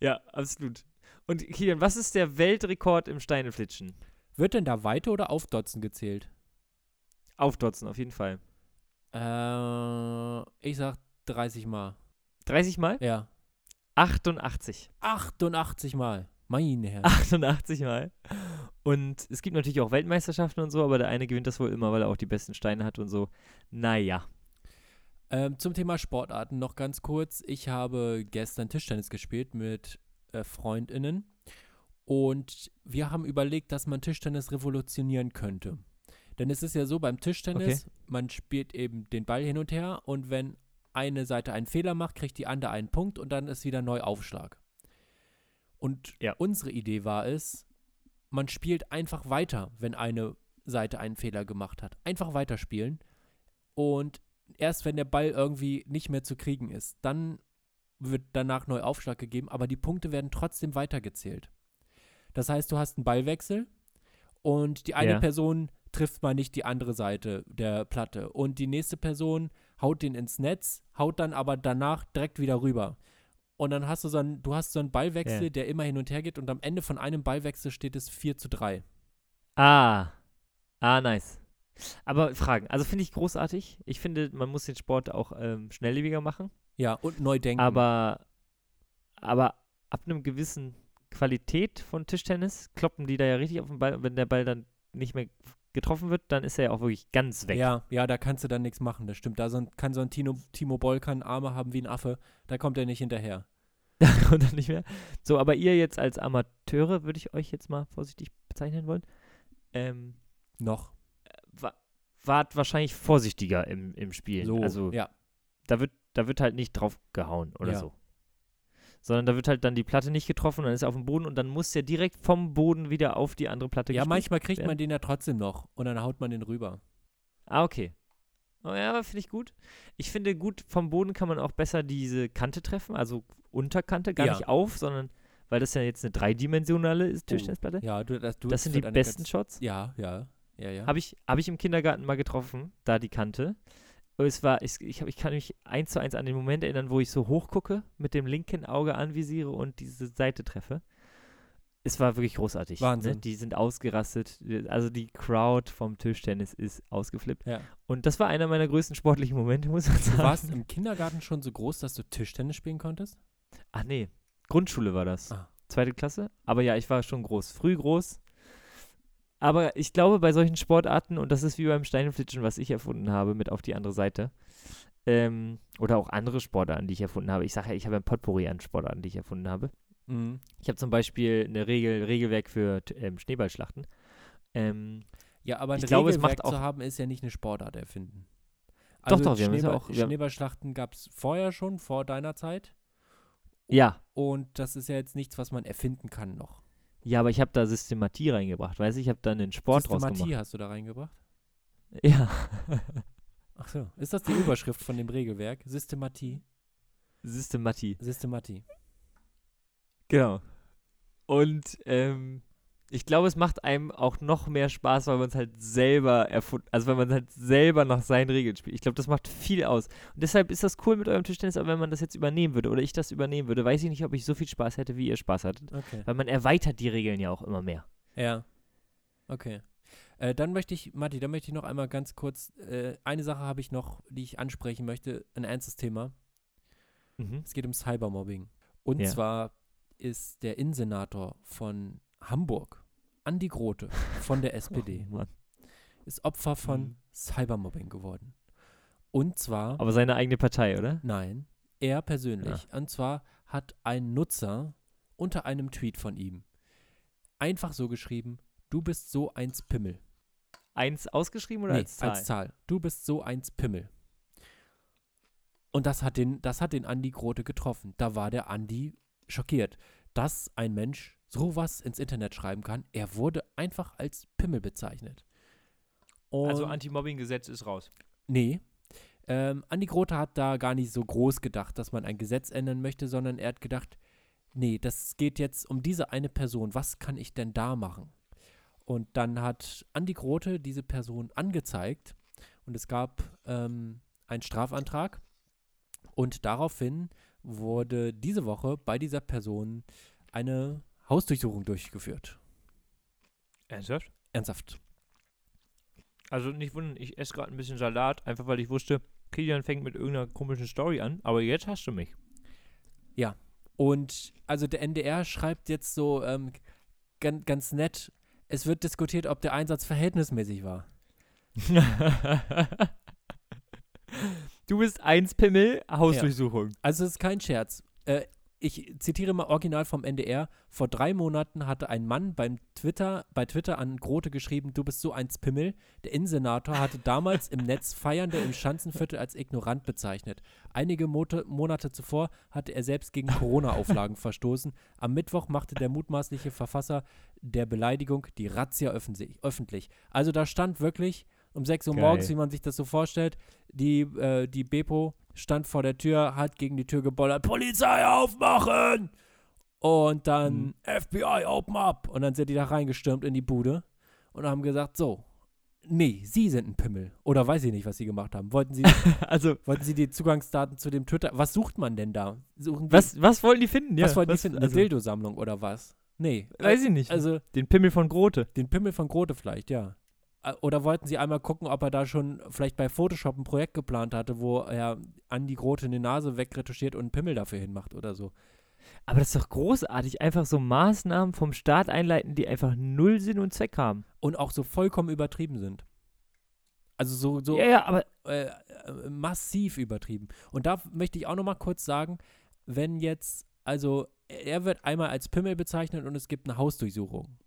ja, absolut. Und Kilian, was ist der Weltrekord im Steineflitschen? Wird denn da Weite oder Aufdotzen gezählt? Aufdotzen, auf jeden Fall. Äh, ich sag 30 Mal. 30 Mal? Ja. 88. 88 Mal. Meine Herren. 88 Mal. Und es gibt natürlich auch Weltmeisterschaften und so, aber der eine gewinnt das wohl immer, weil er auch die besten Steine hat und so. Naja. Ähm, zum Thema Sportarten noch ganz kurz. Ich habe gestern Tischtennis gespielt mit äh, FreundInnen und wir haben überlegt, dass man Tischtennis revolutionieren könnte. Denn es ist ja so beim Tischtennis, man spielt eben den Ball hin und her und wenn eine Seite einen Fehler macht, kriegt die andere einen Punkt und dann ist wieder neu Aufschlag. Und Ja. unsere Idee war es, man spielt einfach weiter, wenn eine Seite einen Fehler gemacht hat. Einfach weiterspielen und erst wenn der Ball irgendwie nicht mehr zu kriegen ist, dann wird danach neu Aufschlag gegeben, aber die Punkte werden trotzdem weitergezählt. Das heißt, du hast einen Ballwechsel und die eine Ja. Person trifft mal nicht die andere Seite der Platte und die nächste Person haut den ins Netz, haut dann aber danach direkt wieder rüber. Und dann hast du so einen, du hast so einen Ballwechsel, Ja. der immer hin und her geht und am Ende von einem Ballwechsel steht es 4 zu 3. Ah. Ah, nice. Aber Fragen. Also finde ich großartig. Ich finde, man muss den Sport auch ähm, schnelllebiger machen. Ja, und neu denken. Aber, aber ab einem gewissen Qualität von Tischtennis kloppen die da ja richtig auf den Ball und wenn der Ball dann nicht mehr getroffen wird, dann ist er ja auch wirklich ganz weg. Ja, ja, da kannst du dann nichts machen, das stimmt. Da kann so ein Tino, Timo Boll kann Arme haben wie ein Affe, da kommt er nicht hinterher. Da kommt er nicht mehr. So, aber ihr jetzt als Amateure, würde ich euch jetzt mal vorsichtig bezeichnen wollen, ähm, Noch. wa wart wahrscheinlich vorsichtiger im, im Spiel. So, also ja. da wird, da wird halt nicht drauf gehauen oder Ja. so. Sondern da wird halt dann die Platte nicht getroffen dann ist er auf dem Boden und dann muss der direkt vom Boden wieder auf die andere Platte Ja, manchmal kriegt werden. man den ja trotzdem noch und dann haut man den rüber. Ah, okay. Oh ja, finde ich gut. Ich finde gut, vom Boden kann man auch besser diese Kante treffen, also Unterkante, gar Ja. nicht auf, sondern, weil das ja jetzt eine dreidimensionale ist, Oh, Tischtennisplatte. Ja, du, das, du das sind die deine besten Shots. Ja, ja, ja, ja. Habe ich, hab ich im Kindergarten mal getroffen, da die Kante. Und es war, ich, ich, hab, ich kann mich eins zu eins an den Moment erinnern, wo ich so hochgucke, mit dem linken Auge anvisiere und diese Seite treffe. Es war wirklich großartig. Ne? Wahnsinn. Die sind ausgerastet. Also die Crowd vom Tischtennis ist ausgeflippt. Ja. Und das war einer meiner größten sportlichen Momente, muss man Du sagen. warst im Kindergarten schon so groß, dass du Tischtennis spielen konntest? Ach nee, Grundschule war das. Ah. Zweite Klasse. Aber ja, ich war schon groß. Früh groß. Aber ich glaube, bei solchen Sportarten, und das ist wie beim Steinflitschen, was ich erfunden habe, mit auf die andere Seite, ähm, oder auch andere Sportarten, die ich erfunden habe. Ich sage ja, ich habe ein Potpourri an Sportarten, die ich erfunden habe. Mhm. Ich habe zum Beispiel eine Regel, Regelwerk für ähm, Schneeballschlachten. Ähm, Ja, aber ein Ich glaube, es Regelwerk macht auch- zu haben, ist ja nicht eine Sportart erfinden. Doch, doch, wir haben es ja Schneeball, auch- haben- Schneeballschlachten gab es vorher schon, vor deiner Zeit. ja, Und das ist ja jetzt nichts, was man erfinden kann noch. Ja, aber ich habe da Systematie reingebracht. Weißt du, ich habe da einen Sport draus Systematie gemacht. hast du da reingebracht? Ja. Ach so. Ist das die Überschrift von dem Regelwerk? Systematie? Systematie. Systematie. Genau. Und ähm, ich glaube, es macht einem auch noch mehr Spaß, weil man es halt selber erfunden, also wenn man halt selber nach seinen Regeln spielt. Ich glaube, das macht viel aus. Und deshalb ist das cool mit eurem Tischtennis, aber wenn man das jetzt übernehmen würde oder ich das übernehmen würde, weiß ich nicht, ob ich so viel Spaß hätte, wie ihr Spaß hattet. Okay. Weil man erweitert die Regeln ja auch immer mehr. Ja. Okay. Äh, dann möchte ich, Matti, dann möchte ich noch einmal ganz kurz, äh, eine Sache habe ich noch, die ich ansprechen möchte, ein ernstes Thema. Mhm. Es geht um Cybermobbing. Und Ja. zwar ist der Innensenator von Hamburg, Andi Grote von der SPD, Oh, ist Opfer von Mhm. Cybermobbing geworden. Und zwar, Aber seine eigene Partei, oder? nein, er persönlich. Und zwar hat ein Nutzer unter einem Tweet von ihm einfach so geschrieben, du bist so eins Pimmel. Eins ausgeschrieben oder nee, als Zahl? als Zahl. Du bist so eins Pimmel. Und das hat den, das hat den Andi Grote getroffen. Da war der Andi schockiert, dass ein Mensch sowas ins Internet schreiben kann. Er wurde einfach als Pimmel bezeichnet. Und Also Anti-Mobbing-Gesetz ist raus. Nee. Ähm, Andi Grote hat da gar nicht so groß gedacht, dass man ein Gesetz ändern möchte, sondern er hat gedacht, nee, das geht jetzt um diese eine Person. Was kann ich denn da machen? Und dann hat Andi Grote diese Person angezeigt und es gab ähm, einen Strafantrag. Und daraufhin wurde diese Woche bei dieser Person eine Hausdurchsuchung durchgeführt. Ernsthaft? Ernsthaft. Also nicht wundern, ich esse gerade ein bisschen Salat, einfach weil ich wusste, Kilian fängt mit irgendeiner komischen Story an, aber jetzt hast du mich. Und also der NDR schreibt jetzt so ähm, ganz, ganz nett, es wird diskutiert, ob der Einsatz verhältnismäßig war. du bist eins Pimmel, Hausdurchsuchung. Also es ist kein Scherz. Äh, ich zitiere mal original vom NDR. Vor drei Monaten hatte ein Mann beim Twitter, bei Twitter an Grote geschrieben, du bist so ein Pimmel. Der Innensenator hatte damals im Netz Feiernde im Schanzenviertel als ignorant bezeichnet. Einige Mote, Monate zuvor hatte er selbst gegen Corona-Auflagen verstoßen. Am Mittwoch machte der mutmaßliche Verfasser der Beleidigung die Razzia öffentlich. Also da stand wirklich um 6 Uhr Geil. morgens, wie man sich das so vorstellt, die, äh, die Bepo stand vor der Tür, hat gegen die Tür gebollert, Polizei aufmachen! Und dann Mhm. FBI, open up! Und dann sind die da reingestürmt in die Bude und haben gesagt, so, nee, sie sind ein Pimmel. Oder weiß ich nicht, was sie gemacht haben. Wollten sie, also, wollten sie die Zugangsdaten zu dem Twitter, was sucht man denn da? Suchen die, was, was wollten die finden? was wollten die finden? Eine Also, Dildo-Sammlung oder was? Nee. weiß ich nicht. Also, Den Pimmel von Grote. den Pimmel von Grote vielleicht, ja. Äh, Oder wollten sie einmal gucken, ob er da schon vielleicht bei Photoshop ein Projekt geplant hatte, wo er Andi Grote eine Nase wegretuschiert und einen Pimmel dafür hinmacht oder so. Aber das ist doch großartig, einfach so Maßnahmen vom Staat einleiten, die einfach null Sinn und Zweck haben. Und auch so vollkommen übertrieben sind. Also so, so Ja, ja, aber äh, äh, massiv übertrieben. Und da möchte ich auch noch mal kurz sagen, wenn jetzt, also er wird einmal als Pimmel bezeichnet und es gibt eine Hausdurchsuchung.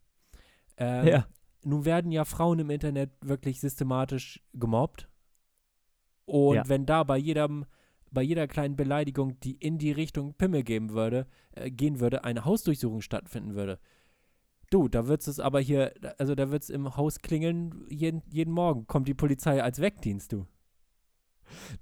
Ähm, ja. Nun werden ja Frauen im Internet wirklich systematisch gemobbt. Und Ja. wenn da bei jedem, bei jeder kleinen Beleidigung, die in die Richtung Pimmel geben würde, äh, gehen würde, eine Hausdurchsuchung stattfinden würde. Du, da wird es aber hier, also da wird es im Haus klingeln, jeden, jeden Morgen kommt die Polizei als Wegdienst, du.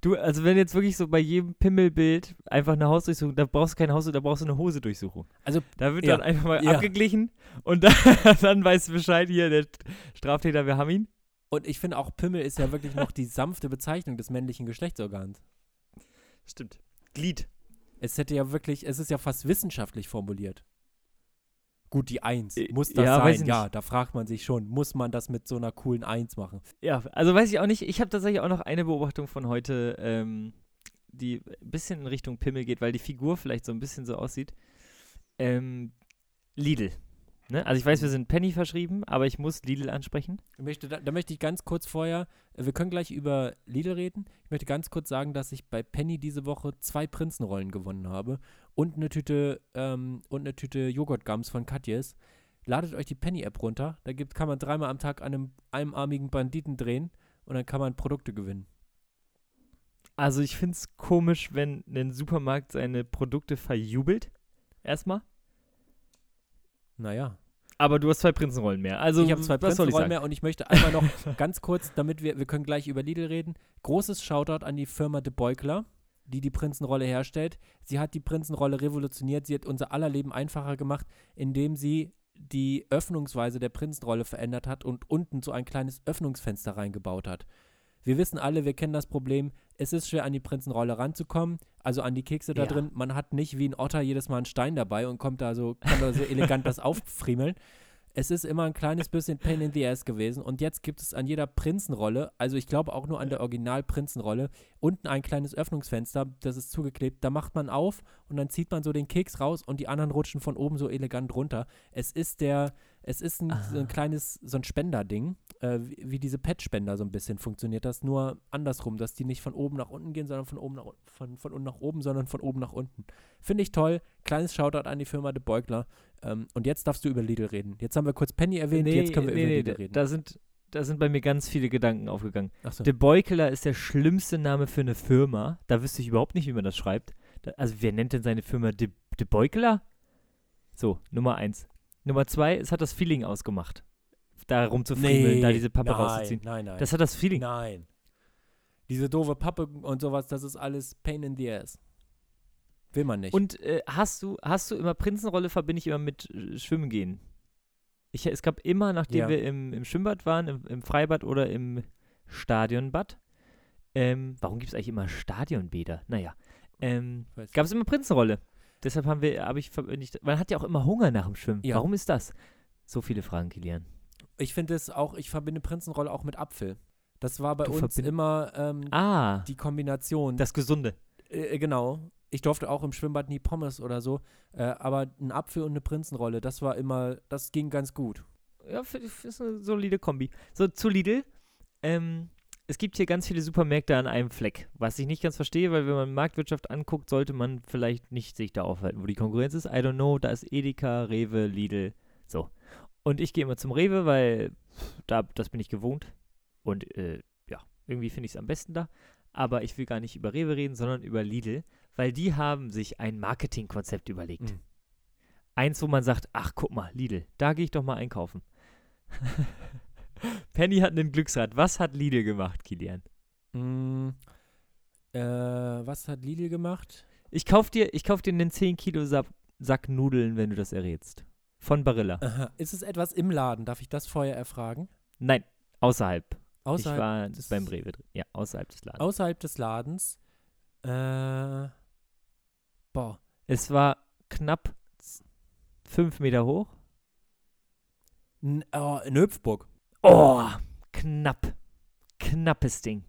Du, also wenn jetzt wirklich so bei jedem Pimmelbild einfach eine Hausdurchsuchung, da brauchst du keine Haus, da brauchst du eine Hose-Durchsuchung. Also, Da wird Ja. dann einfach mal Ja. abgeglichen und dann, dann weißt du Bescheid, hier, der Straftäter, wir haben ihn. und ich finde auch Pimmel ist ja wirklich noch die sanfte Bezeichnung des männlichen Geschlechtsorgans. Stimmt. Glied. Es hätte ja wirklich, es ist ja fast wissenschaftlich formuliert. Gut, die Eins. Äh, Muss das ja, sein? Ja, da fragt man sich schon, muss man das mit so einer coolen Eins machen? Ja, also weiß ich auch nicht. Ich habe tatsächlich auch noch eine Beobachtung von heute, ähm, die ein bisschen in Richtung Pimmel geht, weil die Figur vielleicht so ein bisschen so aussieht. Ähm, Lidl. Ne? Also ich weiß, wir sind Penny verschrieben, aber ich muss Lidl ansprechen. Möchte, da, da möchte ich ganz kurz vorher, äh, wir können gleich über Lidl reden. Ich möchte ganz kurz sagen, dass ich bei Penny diese Woche zwei Prinzenrollen gewonnen habe und eine Tüte, ähm, und eine Tüte Joghurtgums von Katjes. Ladet euch die Penny-App runter. Da gibt, kann man dreimal am Tag an einem einarmigen Banditen drehen und dann kann man Produkte gewinnen. Also ich finde es komisch, wenn ein Supermarkt seine Produkte verjubelt. Erstmal. Naja. Aber du hast zwei Prinzenrollen mehr. Also ich habe zwei Prinzenrollen mehr und ich möchte einmal noch ganz kurz, damit wir, wir können gleich über Lidl reden, großes Shoutout an die Firma De Beukler, die die Prinzenrolle herstellt. Sie hat die Prinzenrolle revolutioniert, sie hat unser aller Leben einfacher gemacht, indem sie die Öffnungsweise der Prinzenrolle verändert hat und unten so ein kleines Öffnungsfenster reingebaut hat. Wir wissen alle, wir kennen das Problem, es ist schwer an die Prinzenrolle ranzukommen, also an die Kekse da Ja. drin. Man hat nicht wie ein Otter jedes Mal einen Stein dabei und kommt da so, kann da so elegant das auffriemeln. Es ist immer ein kleines bisschen Pain in the Ass gewesen und jetzt gibt es an jeder Prinzenrolle, also ich glaube auch nur an der Original-Prinzenrolle, unten ein kleines Öffnungsfenster, das ist zugeklebt. Da macht man auf und dann zieht man so den Keks raus und die anderen rutschen von oben so elegant runter. Es ist der, es ist ein, so Ah. ein kleines, so ein Spenderding, äh, wie, wie diese Pet-Spender so ein bisschen funktioniert das, nur andersrum, dass die nicht von oben nach unten gehen, sondern von oben nach, von, von unten nach oben, sondern von oben nach unten. Finde ich toll. Kleines Shoutout an die Firma De Beugler. Ähm, und jetzt darfst du über Lidl reden. Jetzt haben wir kurz Penny erwähnt, jetzt können wir nee, über nee, Lidl da- reden. Da sind, da sind bei mir ganz viele Gedanken aufgegangen. Achso. De Beukeler ist der schlimmste Name für eine Firma. Da wüsste ich überhaupt nicht, wie man das schreibt. Da, also wer nennt denn seine Firma De, De Beukeler? So, Nummer eins. Nummer zwei, es hat das Feeling ausgemacht. Da rumzufriemeln, da diese Pappe nein, rauszuziehen. Nein, nein. Das hat das Feeling. nein. Diese doofe Pappe und sowas, das ist alles Pain in the Ass. Will man nicht. Und äh, hast du, hast du immer Prinzenrolle verbinde ich immer mit äh, Schwimmen gehen. Ich, es gab immer, nachdem Ja. wir im, im Schwimmbad waren, im, im Freibad oder im Stadionbad, ähm, warum gibt es eigentlich immer Stadionbäder? Naja, ähm, gab es immer Prinzenrolle. Deshalb haben wir, habe ich, ich, man hat ja auch immer Hunger nach dem Schwimmen. Ja. Warum ist das? So viele Fragen, Kilian. Ich finde es auch, ich verbinde Prinzenrolle auch mit Apfel. Das war bei Du uns immer ähm, Ah, die Kombination. das Gesunde. Äh, genau. Ich durfte auch im Schwimmbad nie Pommes oder so, äh, aber ein Apfel und eine Prinzenrolle, das war immer, das ging ganz gut. Ja, ist eine solide Kombi. So, zu Lidl. Ähm, es gibt hier ganz viele Supermärkte an einem Fleck, was ich nicht ganz verstehe, weil wenn man Marktwirtschaft anguckt, sollte man vielleicht nicht sich da aufhalten, wo die Konkurrenz ist. I don't know, da ist Edeka, Rewe, Lidl, so. Und ich gehe immer zum Rewe, weil da, das bin ich gewohnt. Und äh, ja, irgendwie finde ich es am besten da. Aber ich will gar nicht über Rewe reden, sondern über Lidl, weil die haben sich ein Marketingkonzept überlegt. Mhm. Eins, wo man sagt, ach guck mal, Lidl, da gehe ich doch mal einkaufen. Penny hat einen Glücksrad. Was hat Lidl gemacht, Kilian? Mm, äh, was hat Lidl gemacht? Ich kauf dir, ich kauf dir einen 10 Kilo Sa Sack Nudeln, wenn du das errätst. Von Barilla. Aha. Ist es etwas im Laden? Darf ich das vorher erfragen? Nein, außerhalb. Außerhalb, ich war des- beim Rewe drin. Ja, außerhalb des Ladens. außerhalb des Ladens. Äh, boah. es war knapp 5 Meter hoch. N oh, in Hüpfburg. Oh, knapp. Knappes Ding.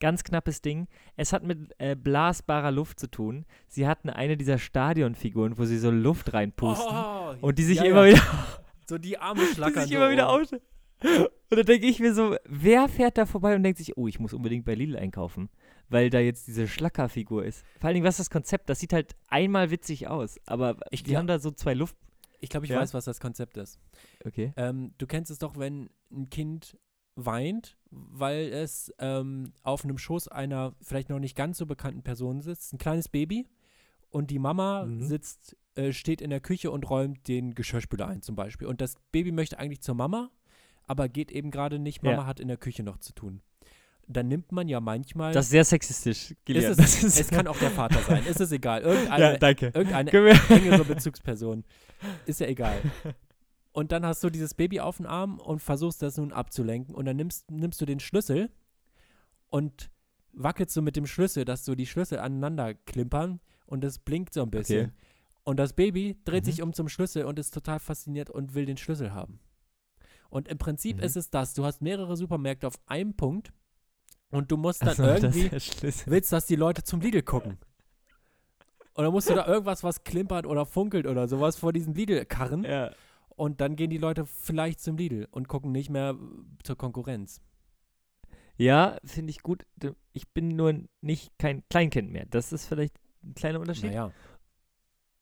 Ganz knappes Ding. Es hat mit äh, blasbarer Luft zu tun. Sie hatten eine dieser Stadionfiguren, wo sie so Luft reinpusten. Oh, und die sich ja, immer ja. wieder So die Arme die schlackern. sich so, immer wieder aus. Und dann denke ich mir so, wer fährt da vorbei und denkt sich, oh, ich muss unbedingt bei Lidl einkaufen, weil da jetzt diese Schlackerfigur ist. Vor allen Dingen, was ist das Konzept? Das sieht halt einmal witzig aus, aber Ich die glaub- haben da so zwei Luft... Ich glaube, ich Ja? weiß, was das Konzept ist. Okay. Ähm, du kennst es doch, wenn ein Kind weint, weil es ähm, auf einem Schoß einer vielleicht noch nicht ganz so bekannten Person sitzt, ein kleines Baby, und die Mama Mhm. sitzt, äh, steht in der Küche und räumt den Geschirrspüler ein zum Beispiel. Und das Baby möchte eigentlich zur Mama, aber geht eben gerade nicht. Mama Ja. hat in der Küche noch zu tun. Dann nimmt man ja manchmal. Das ist sehr sexistisch, Kilian. es, es kann auch der Vater sein. Es ist egal. Irgendeine, ja, danke. irgendeine engere Bezugsperson. Ist ja egal. Und dann hast du dieses Baby auf dem Arm und versuchst das nun abzulenken. Und dann nimmst, nimmst du den Schlüssel und wackelst so mit dem Schlüssel, dass so die Schlüssel aneinander klimpern und es blinkt so ein bisschen. Okay. Und das Baby dreht Mhm. sich um zum Schlüssel und ist total fasziniert und will den Schlüssel haben. Und im Prinzip Mhm. ist es das. Du hast mehrere Supermärkte auf einem Punkt und du musst dann Achso, das irgendwie willst, dass die Leute zum Lidl gucken. Und dann musst du da irgendwas, was klimpert oder funkelt oder sowas vor diesen Lidl-Karren. Ja. Und dann gehen die Leute vielleicht zum Lidl und gucken nicht mehr zur Konkurrenz. Ja, finde ich gut. Ich bin nur nicht kein Kleinkind mehr. Das ist vielleicht ein kleiner Unterschied. Naja.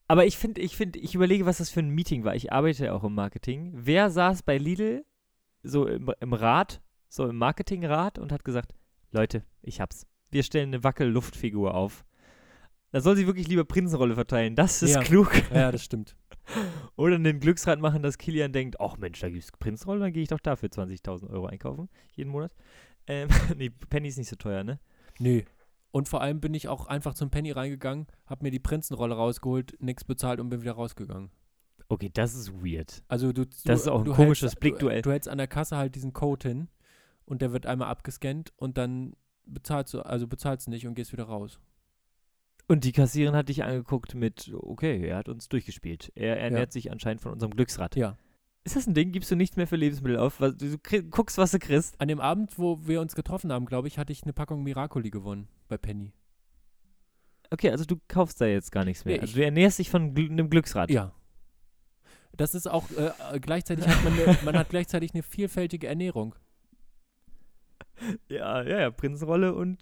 Aber ich finde, ich finde, ich überlege, was das für ein Meeting war. Ich arbeite ja auch im Marketing. Wer saß bei Lidl so im, im Rat, so im Marketingrat und hat gesagt, Leute, ich hab's. Wir stellen eine Wackel-Luftfigur auf. Da soll sie wirklich lieber Prinzenrolle verteilen. Das ist Ja. klug. Ja, das stimmt. Oder einen Glücksrad machen, dass Kilian denkt, ach Mensch, da gibt's Prinzenrolle, dann gehe ich doch dafür 20.000 Euro einkaufen, jeden Monat. Ähm, nee, Penny ist nicht so teuer, ne? Nö. Und vor allem bin ich auch einfach zum Penny reingegangen, hab mir die Prinzenrolle rausgeholt, nichts bezahlt und bin wieder rausgegangen. Okay, das ist weird. Also du, du Das ist auch ein komisches hältst, Blickduell. Du, du hältst an der Kasse halt diesen Code hin und der wird einmal abgescannt und dann bezahlst du, also bezahlst du nicht und gehst wieder raus. Und die Kassiererin hat dich angeguckt mit, okay, er hat uns durchgespielt. Er ernährt sich anscheinend von unserem Glücksrad. Ja. Ist das ein Ding? Gibst du nichts mehr für Lebensmittel auf? Was, du krieg, guckst, was du kriegst. An dem Abend, wo wir uns getroffen haben, glaube ich, hatte ich eine Packung Miracoli gewonnen bei Penny. Okay, also du kaufst da jetzt gar nichts mehr. Nee, also du ernährst dich von Gl einem Glücksrad. Ja. Das ist auch, äh, gleichzeitig hat man, eine, man hat gleichzeitig eine vielfältige Ernährung. Ja, ja, ja. Prinzenrolle und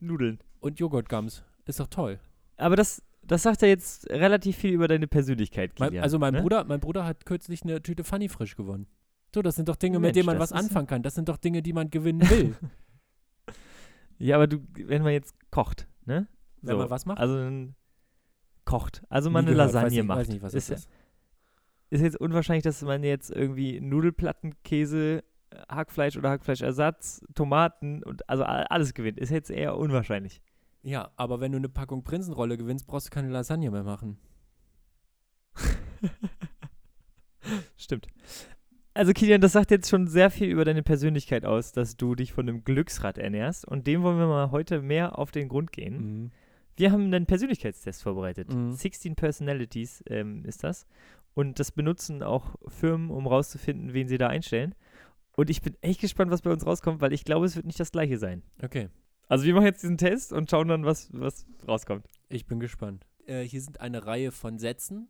Nudeln. Und Joghurtgums. Ist doch toll. Aber das, das sagt ja jetzt relativ viel über deine Persönlichkeit, Mein, Kilian, also mein ne? Bruder, mein Bruder hat kürzlich eine Tüte Funny frisch gewonnen. So, das sind doch Dinge, Mensch, mit denen man was anfangen kann. Das sind doch Dinge, die man gewinnen will. Ja, aber du, wenn man jetzt kocht, ne? Wenn man was macht? Also kocht. Also man Nie eine gehört, Lasagne weiß nicht, macht. Weiß nicht, was ist, das ist. ist jetzt unwahrscheinlich, dass man jetzt irgendwie Nudelplatten, Käse, äh, Hackfleisch oder Hackfleischersatz, Tomaten und also alles gewinnt. Ist jetzt eher unwahrscheinlich. Ja, aber wenn du eine Packung Prinzenrolle gewinnst, brauchst du keine Lasagne mehr machen. Stimmt. Also Kilian, das sagt jetzt schon sehr viel über deine Persönlichkeit aus, dass du dich von einem Glücksrad ernährst und dem wollen wir mal heute mehr auf den Grund gehen. Mhm. Wir haben einen Persönlichkeitstest vorbereitet. Mhm. 16 Personalities ähm, ist das. Und das benutzen auch Firmen, um rauszufinden, wen sie da einstellen. Und ich bin echt gespannt, was bei uns rauskommt, weil ich glaube, es wird nicht das gleiche sein. Okay, Also wir machen jetzt diesen Test und schauen dann, was, was rauskommt. ich bin gespannt. Äh, hier sind eine Reihe von Sätzen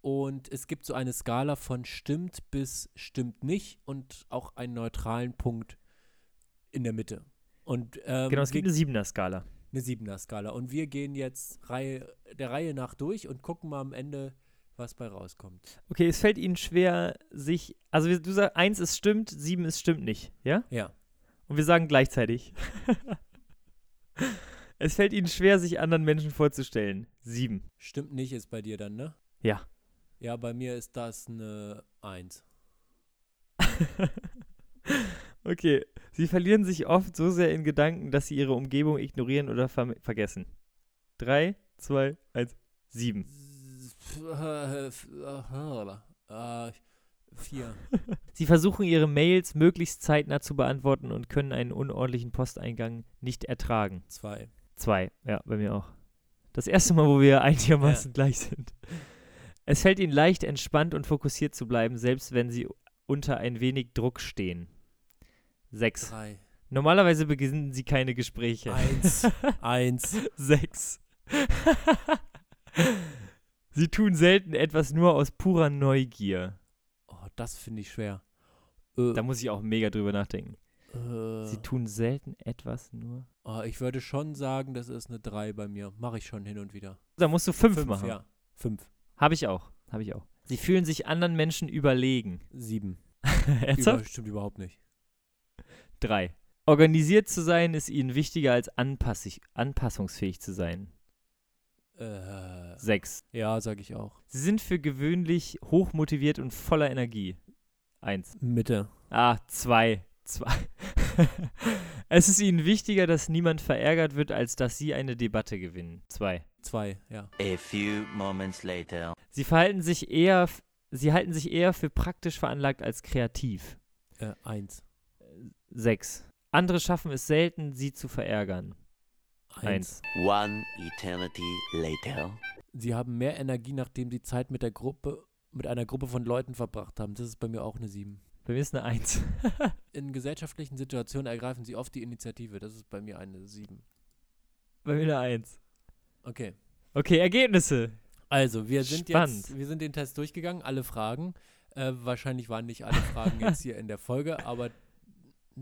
und es gibt so eine Skala von stimmt bis stimmt nicht und auch einen neutralen Punkt in der Mitte. Und ähm, genau, es gibt eine Siebener-Skala. eine Siebener-Skala. Und wir gehen jetzt Reihe, der Reihe nach durch und gucken mal am Ende, was bei rauskommt. Okay, es fällt Ihnen schwer, sich. Also du sagst, eins ist stimmt, sieben ist stimmt nicht, ja? Ja. Und wir sagen gleichzeitig. es fällt Ihnen schwer, sich anderen Menschen vorzustellen. Sieben. Stimmt nicht ist bei dir dann, ne? Ja. Ja, bei mir ist das eine 1. okay. Sie verlieren sich oft so sehr in Gedanken, dass sie ihre Umgebung ignorieren oder ver vergessen. Drei, zwei, eins, sieben. Vier. Sie versuchen ihre Mails möglichst zeitnah zu beantworten und können einen unordentlichen Posteingang nicht ertragen. Zwei. Zwei, ja, bei mir auch. Das erste Mal, wo wir einigermaßen gleich sind. Es fällt ihnen leicht, entspannt und fokussiert zu bleiben, selbst wenn sie unter ein wenig Druck stehen. Sechs. Drei. Normalerweise beginnen sie keine Gespräche. Eins. Eins. Sechs. sie tun selten etwas nur aus purer Neugier. Oh, das finde ich schwer. Äh, Da muss ich auch mega drüber nachdenken. äh, Sie tun selten etwas nur. oh, ich würde schon sagen, das ist eine 3 bei mir. Mache ich schon hin und wieder. Da musst du fünf, Fünf, machen. ja. Fünf. Habe ich auch. Habe ich auch. Sie fühlen sich anderen Menschen überlegen. Sieben. Ernsthaft? Über, stimmt überhaupt nicht. Drei. Organisiert zu sein ist ihnen wichtiger als anpassig, anpassungsfähig zu sein. Äh, Sechs. ja, sage ich auch. Sie sind für gewöhnlich hochmotiviert und voller Energie. Eins. Mitte. Ah, zwei. Zwei. es ist ihnen wichtiger, dass niemand verärgert wird, als dass sie eine Debatte gewinnen. Zwei. Zwei, ja. A few moments later. Sie verhalten sich eher, sie halten sich eher für praktisch veranlagt als kreativ. Äh, eins. Sechs. Andere schaffen es selten, sie zu verärgern. Eins. One eternity later. Sie haben mehr Energie, nachdem sie Zeit mit der Gruppe, mit einer Gruppe von Leuten verbracht haben. Das ist bei mir auch eine 7. Bei mir ist eine Eins. In gesellschaftlichen Situationen ergreifen sie oft die Initiative. Das ist bei mir eine 7. Bei mir eine Eins. Okay. Okay, Ergebnisse. Also, wir sind Spannend. jetzt, wir sind den Test durchgegangen, alle Fragen. Äh, wahrscheinlich waren nicht alle Fragen jetzt hier in der Folge, aber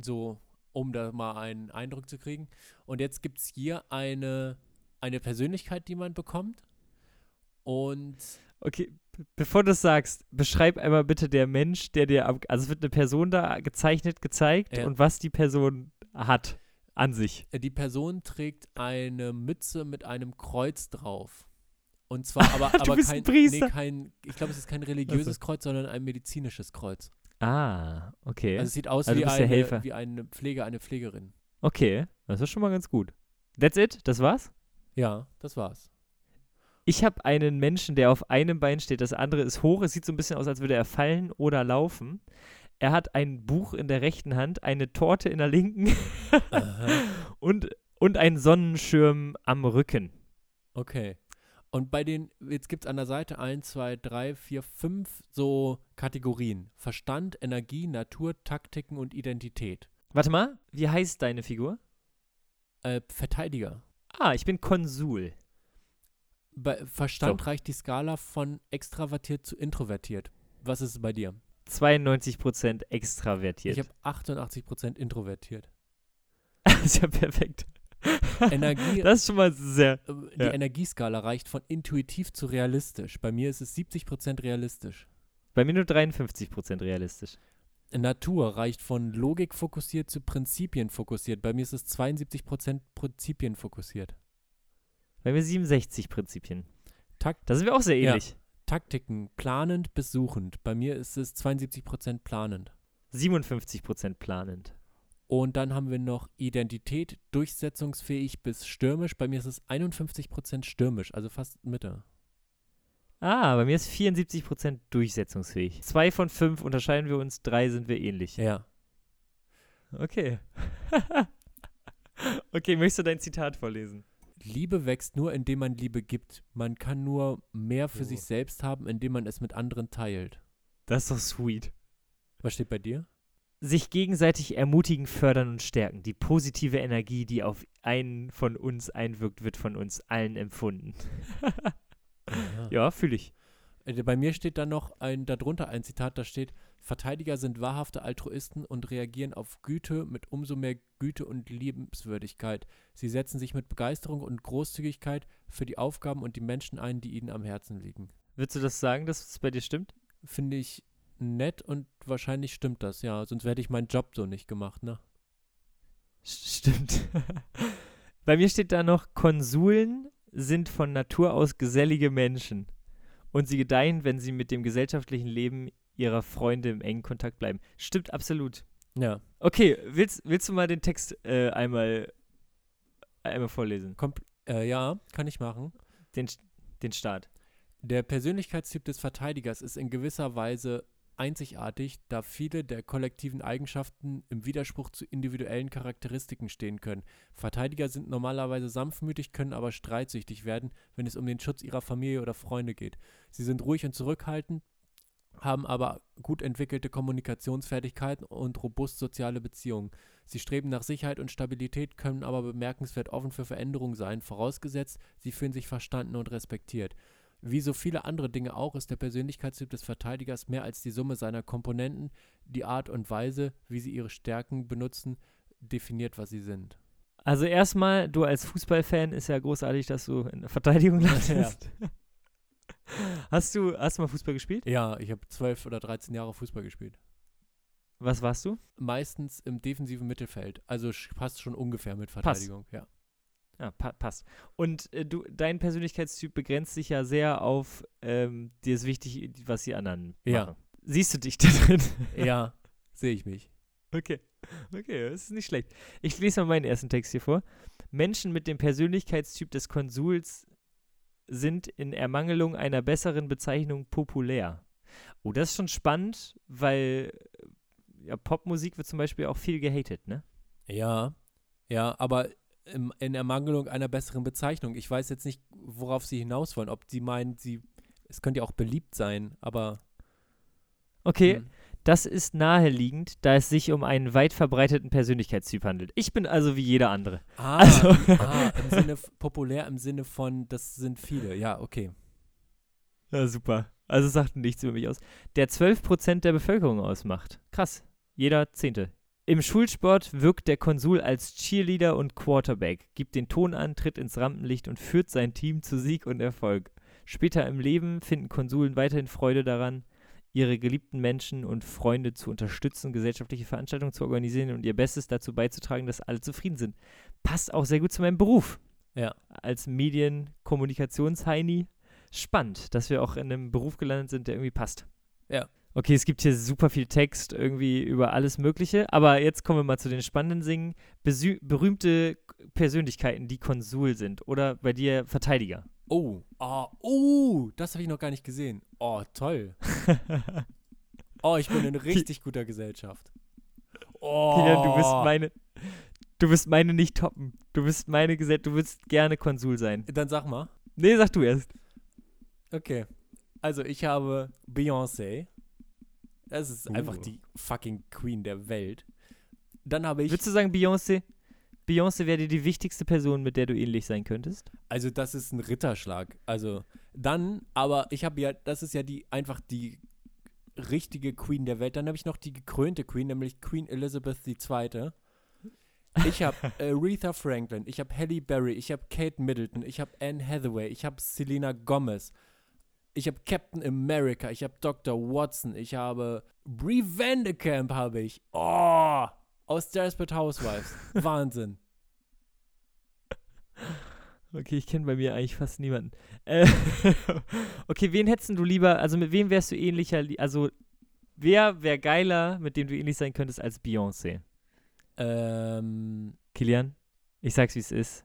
so, um da mal einen Eindruck zu kriegen. Und jetzt gibt es hier eine, eine Persönlichkeit, die man bekommt. Und Okay, bevor du es sagst, beschreib einmal bitte der Mensch, der dir also es wird eine Person da gezeichnet, gezeigt Ja. und was die Person hat an sich. äh, die Person trägt eine Mütze mit einem Kreuz drauf. Und zwar aber, aber kein. Nee, kein, ich glaube, es ist kein religiöses Kreuz, sondern ein medizinisches Kreuz. Ah, okay. Also es sieht aus Also wie, eine, Helfer. wie eine Pflege, eine Pflegerin. okay, das ist schon mal ganz gut. That's it? Das war's? Ja, das war's. Ich habe einen Menschen, der auf einem Bein steht, das andere ist hoch. Es sieht so ein bisschen aus, als würde er fallen oder laufen. Er hat ein Buch in der rechten Hand, eine Torte in der linken und, und einen Sonnenschirm am Rücken. Okay. Und bei den, jetzt gibt es an der Seite 1, 2, 3, 4, 5 so Kategorien. Verstand, Energie, Natur, Taktiken und Identität. Warte mal, wie heißt deine Figur? Äh, Verteidiger. Ah, ich bin Konsul. Bei Verstand reicht die Skala von extravertiert zu introvertiert. Was ist es bei dir? 92% extravertiert. Ich habe 88% introvertiert. das ist ja perfekt. Energie, Das ist schon mal sehr. äh, die ja. Energieskala reicht von intuitiv zu realistisch. Bei mir ist es 70% realistisch. Bei mir nur 53% realistisch. Natur reicht von Logik fokussiert zu Prinzipien fokussiert. Bei mir ist es 72% Prinzipien fokussiert. Bei mir 67 Prinzipien. Takt, Da sind wir auch sehr Ja. ähnlich. Taktiken, planend bis suchend. Bei mir ist es 72% planend. 57% planend. Und dann haben wir noch Identität, durchsetzungsfähig bis stürmisch. Bei mir ist es 51% stürmisch, also fast Mitte. Ah, bei mir ist 74% durchsetzungsfähig. Zwei von fünf unterscheiden wir uns, drei sind wir ähnlich. Ja. Okay. okay, möchtest du dein Zitat vorlesen? Liebe wächst nur, indem man Liebe gibt. Man kann nur mehr für Oh. sich selbst haben, indem man es mit anderen teilt. Das ist doch sweet. Was steht bei dir? Sich gegenseitig ermutigen, fördern und stärken. Die positive Energie, die auf einen von uns einwirkt, wird von uns allen empfunden. ja, fühle ich. Äh, Bei mir steht dann noch ein, darunter ein Zitat, da steht, Verteidiger sind wahrhafte Altruisten und reagieren auf Güte mit umso mehr Güte und Liebenswürdigkeit. Sie setzen sich mit Begeisterung und Großzügigkeit für die Aufgaben und die Menschen ein, die ihnen am Herzen liegen. Würdest du das sagen, dass es bei dir stimmt? Finde ich nett und wahrscheinlich stimmt das, ja. Sonst hätte ich meinen Job so nicht gemacht, ne? Stimmt. Bei mir steht da noch, Konsuln sind von Natur aus gesellige Menschen. Und sie gedeihen, wenn sie mit dem gesellschaftlichen Leben ihrer Freunde im engen Kontakt bleiben. Stimmt absolut. Ja. Okay, willst, willst du mal den Text äh, einmal, einmal vorlesen? Äh, ja, kann ich machen. Den, den Start. Der Persönlichkeitstyp des Verteidigers ist in gewisser Weise einzigartig, da viele der kollektiven Eigenschaften im Widerspruch zu individuellen Charakteristiken stehen können. Verteidiger sind normalerweise sanftmütig, können aber streitsüchtig werden, wenn es um den Schutz ihrer Familie oder Freunde geht. Sie sind ruhig und zurückhaltend haben aber gut entwickelte Kommunikationsfertigkeiten und robust soziale Beziehungen. Sie streben nach Sicherheit und Stabilität, können aber bemerkenswert offen für Veränderungen sein, vorausgesetzt, sie fühlen sich verstanden und respektiert. Wie so viele andere Dinge auch, ist der Persönlichkeitstyp des Verteidigers mehr als die Summe seiner Komponenten. Die Art und Weise, wie sie ihre Stärken benutzen, definiert, was sie sind. Also erstmal, du als Fußballfan ist ja großartig, dass du in der Verteidigung landest. Hast du, hast du mal Fußball gespielt? Ja, ich habe zwölf oder 13 Jahre Fußball gespielt. Was warst du? Meistens im defensiven Mittelfeld. Also passt schon ungefähr mit Verteidigung, ja. Ja, pa passt. Und äh, du, dein Persönlichkeitstyp begrenzt sich ja sehr auf ähm, dir ist wichtig, was die anderen Ja. machen. Siehst du dich da drin? Ja, sehe ich mich. Okay. Okay, das ist nicht schlecht. Ich lese mal meinen ersten Text hier vor. Menschen mit dem Persönlichkeitstyp des Konsuls sind in Ermangelung einer besseren Bezeichnung populär. Oh, das ist schon spannend, weil ja, Popmusik wird zum Beispiel auch viel gehatet, ne? Ja, ja, aber im, in Ermangelung einer besseren Bezeichnung. Ich weiß jetzt nicht, worauf Sie hinaus wollen. Ob Sie meinen, Sie, es könnte ja auch beliebt sein, aber. Okay, hm. das ist naheliegend, da es sich um einen weit verbreiteten Persönlichkeitstyp handelt. Ich bin also wie jeder andere. Ah, Also- ah, im Sinne, populär im Sinne von, das sind viele. Ja, okay. Ja, super. Also sagt nichts über mich aus. Der 12% der Bevölkerung ausmacht. Krass. Jeder Zehnte. Im Schulsport wirkt der Konsul als Cheerleader und Quarterback, gibt den Ton an, tritt ins Rampenlicht und führt sein Team zu Sieg und Erfolg. Später im Leben finden Konsuln weiterhin Freude daran, ihre geliebten Menschen und Freunde zu unterstützen, gesellschaftliche Veranstaltungen zu organisieren und ihr Bestes dazu beizutragen, dass alle zufrieden sind. Passt auch sehr gut zu meinem Beruf. Ja. Als Medienkommunikationsheini spannend, dass wir auch in einem Beruf gelandet sind, der irgendwie passt. Ja. Okay, es gibt hier super viel Text irgendwie über alles Mögliche, aber jetzt kommen wir mal zu den spannenden Singen. Besü berühmte Persönlichkeiten, die Konsul sind oder bei dir Verteidiger. Oh, ah, oh, das habe ich noch gar nicht gesehen. Oh, toll. Oh, ich bin in richtig guter Gesellschaft. Oh. Kilian, du bist meine, du wirst meine nicht toppen. Du bist meine Gesellschaft, du willst gerne Konsul sein. Dann sag mal. Nee, sag du erst. Okay. Also, ich habe Beyoncé. Das ist Uh. einfach die fucking Queen der Welt. Dann habe ich. Würdest du sagen, Beyoncé? Beyoncé wäre dir die wichtigste Person, mit der du ähnlich sein könntest? Also, das ist ein Ritterschlag. Also, dann, aber ich habe ja, das ist ja die, einfach die richtige Queen der Welt. Dann habe ich noch die gekrönte Queen, nämlich Queen Elizabeth II. Ich habe Aretha Franklin, ich habe Halle Berry, ich habe Kate Middleton, ich habe Anne Hathaway, ich habe Selena Gomez, ich habe Captain America, ich habe Dr. Watson, ich habe Brie Vandekamp habe ich. Oh, aus Desperate Housewives. Wahnsinn. Okay, ich kenne bei mir eigentlich fast niemanden. Äh, okay, wen hättest du lieber, also mit wem wärst du ähnlicher, li- also wer wäre geiler, mit dem du ähnlich sein könntest als Beyoncé? Ähm, Kilian, ich sag's wie es ist.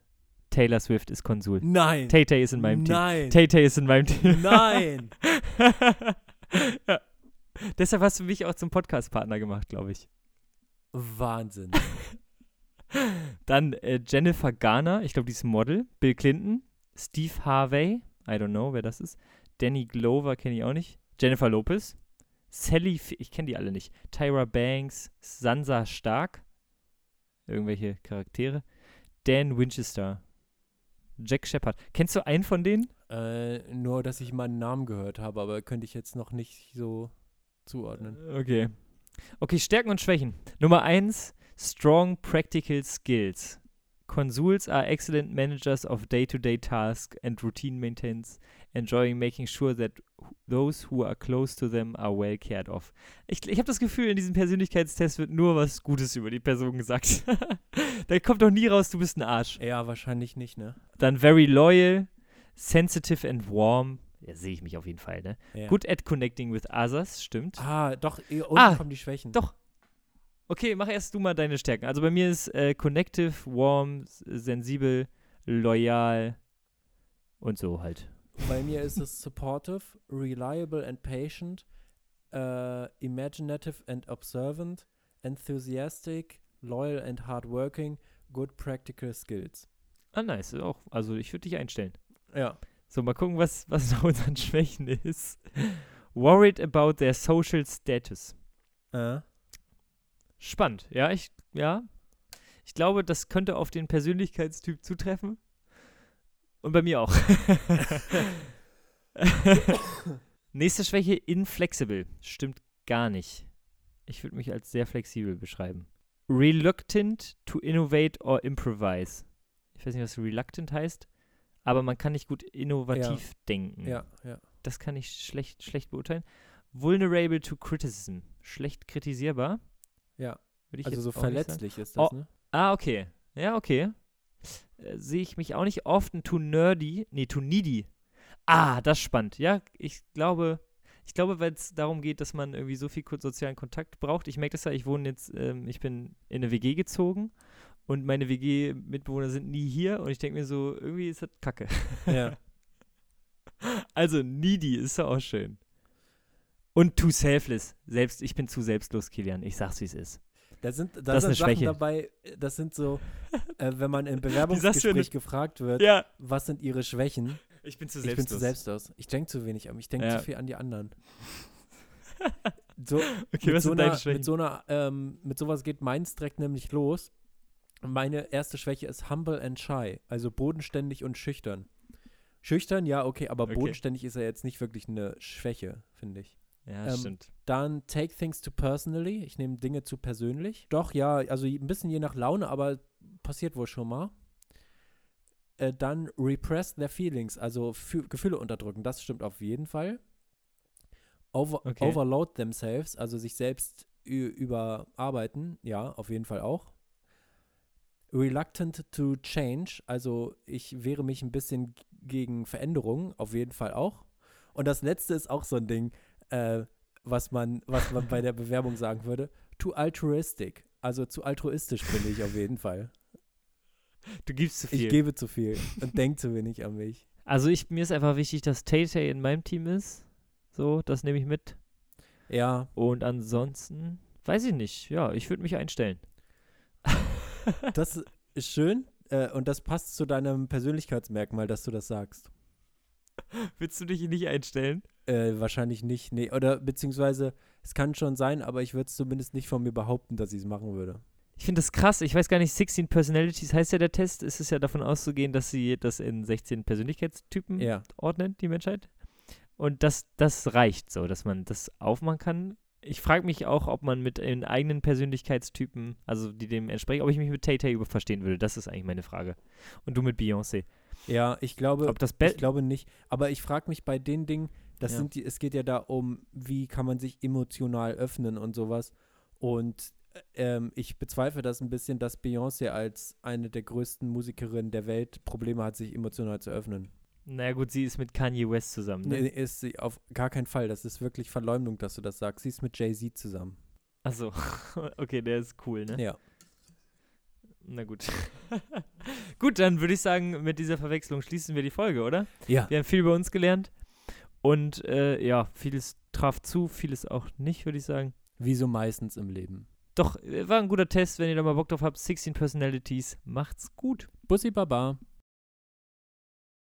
Taylor Swift ist Konsul. nein. Tay Tay ist in meinem Team. Nein. Tay Tay ist in meinem Team. Nein. ja. Deshalb hast du mich auch zum Podcast-Partner gemacht, glaube ich. Wahnsinn. Dann äh, Jennifer Garner, ich glaube, die ist Model. Bill Clinton. Steve Harvey, I don't know, wer das ist. Danny Glover kenne ich auch nicht. Jennifer Lopez. Sally, F ich kenne die alle nicht. Tyra Banks. Sansa Stark. Irgendwelche Charaktere. Dan Winchester. Jack Shepard. Kennst du einen von denen? äh, nur, dass ich meinen Namen gehört habe, aber könnte ich jetzt noch nicht so zuordnen. Okay. Okay, Stärken und Schwächen. Nummer eins, strong practical skills. Consuls are excellent managers of day-to-day tasks and routine maintenance, enjoying making sure that those who are close to them are well cared of. Ich, ich habe das Gefühl, in diesem Persönlichkeitstest wird nur was Gutes über die Person gesagt. da kommt doch nie raus, du bist ein Arsch. Ja, wahrscheinlich nicht, ne? Dann very loyal, sensitive and warm. Ja, sehe ich mich auf jeden Fall, ne? Ja. Good at connecting with others, stimmt. Ah, doch, eh, unten Ah, kommen die Schwächen. doch. Okay, mach erst du mal deine Stärken. Also bei mir ist äh, connective, warm, sensibel, loyal und so halt. Bei mir ist es supportive, reliable and patient, äh, imaginative and observant, enthusiastic, loyal and hardworking, good practical skills. Ah, nice. Auch, also ich würde dich einstellen. Ja. So, mal gucken, was, was nach unseren Schwächen ist. Worried about their social status. Äh, Spannend, ja, ich, ja. Ich glaube, das könnte auf den Persönlichkeitstyp zutreffen. Und bei mir auch. Nächste Schwäche, inflexible. Stimmt gar nicht. Ich würde mich als sehr flexibel beschreiben. Reluctant to innovate or improvise. Ich weiß nicht, was reluctant heißt, aber man kann nicht gut innovativ denken. ja, ja. Das kann ich schlecht, schlecht beurteilen. Vulnerable to criticism. Schlecht kritisierbar. Ja. Also so verletzlich ist das, Oh. ne? Ah, okay. Ja, okay. Äh, Sehe ich mich auch nicht oft ein too nerdy, nee, too needy. Ah, das ist spannend. Ja, ich glaube, ich glaube, weil es darum geht, dass man irgendwie so viel sozialen Kontakt braucht. Ich merke das ja, ich wohne jetzt, ähm, ich bin in eine WG gezogen und meine WG-Mitbewohner sind nie hier und ich denke mir so, irgendwie ist das kacke. Ja. Also needy ist ja auch schön. Und too selfless. Selbst, ich bin zu selbstlos, Kilian. Ich sag's, wie es ist. Da sind, da Das ist sind eine Sachen Schwäche. dabei, äh, das sind so, äh, wenn man im Bewerbungsgespräch gefragt wird, Ja. was sind ihre Schwächen? Ich bin zu Ich bin zu selbstlos. Ich denke zu wenig an mich. Ich denke Ja. zu viel an die anderen. So, Okay, mit, was so sind deine einer, Schwächen? mit so einer, ähm, mit sowas geht meins direkt nämlich los. Meine erste Schwäche ist humble and shy, also bodenständig und schüchtern. Schüchtern, ja, okay, aber Okay. bodenständig ist ja jetzt nicht wirklich eine Schwäche, finde ich. ja, ähm, stimmt. Dann take things to personally. Ich nehme Dinge zu persönlich. Doch, ja, also ein bisschen je nach Laune, aber passiert wohl schon mal. Äh, dann repress their feelings, also Fü Gefühle unterdrücken. Das stimmt auf jeden Fall. Over Okay. Overload themselves, also sich selbst überarbeiten. Ja, auf jeden Fall auch. Reluctant to change, also ich wehre mich ein bisschen gegen Veränderungen, auf jeden Fall auch. Und das letzte ist auch so ein Ding, äh, was man, was man bei der Bewerbung sagen würde. Too altruistic. Also zu altruistisch bin ich auf jeden Fall. Du gibst zu viel. Ich gebe zu viel und denke zu wenig an mich. Also ich, mir ist einfach wichtig, dass Tay Tay in meinem Team ist. So, das nehme ich mit. Ja, Und ansonsten, weiß ich nicht. Ja, ich würde mich einstellen. das ist schön äh, und das passt zu deinem Persönlichkeitsmerkmal, dass du das sagst. Willst du dich nicht einstellen? Äh, wahrscheinlich nicht, nee, oder beziehungsweise es kann schon sein, aber ich würde es zumindest nicht von mir behaupten, dass ich es machen würde. Ich finde das krass. Ich weiß gar nicht, 16 Personalities heißt ja der Test. Es ist ja davon auszugehen, dass sie das in 16 Persönlichkeitstypen Ja, ordnen, die Menschheit. Und das, das reicht so, dass man das aufmachen kann. Ich frage mich auch, ob man mit den eigenen Persönlichkeitstypen, also die dem entsprechen, ob ich mich mit Tay Tay verstehen würde. Das ist eigentlich meine Frage. Und du mit Beyoncé. ja, ich glaube, Ob das Be Ich glaube nicht. Aber ich frage mich bei den Dingen, das Ja. sind die, es geht ja da um, wie kann man sich emotional öffnen und sowas. Und äh, ähm, ich bezweifle das ein bisschen, dass Beyoncé als eine der größten Musikerinnen der Welt Probleme hat, sich emotional zu öffnen. Naja gut, sie ist mit Kanye West zusammen. Ne? Nee, ist sie auf gar keinen Fall. Das ist wirklich Verleumdung, dass du das sagst. Sie ist mit Jay-Z zusammen. Achso, okay, der ist cool, ne? Ja. Na gut. gut, dann würde ich sagen, mit dieser Verwechslung schließen wir die Folge, oder? Ja. Wir haben viel über uns gelernt. Und äh, ja, vieles traf zu, vieles auch nicht, würde ich sagen. Wie so meistens im Leben. Doch, äh, war ein guter Test. Wenn ihr da mal Bock drauf habt, 16 Personalities, macht's gut. Bussi Baba.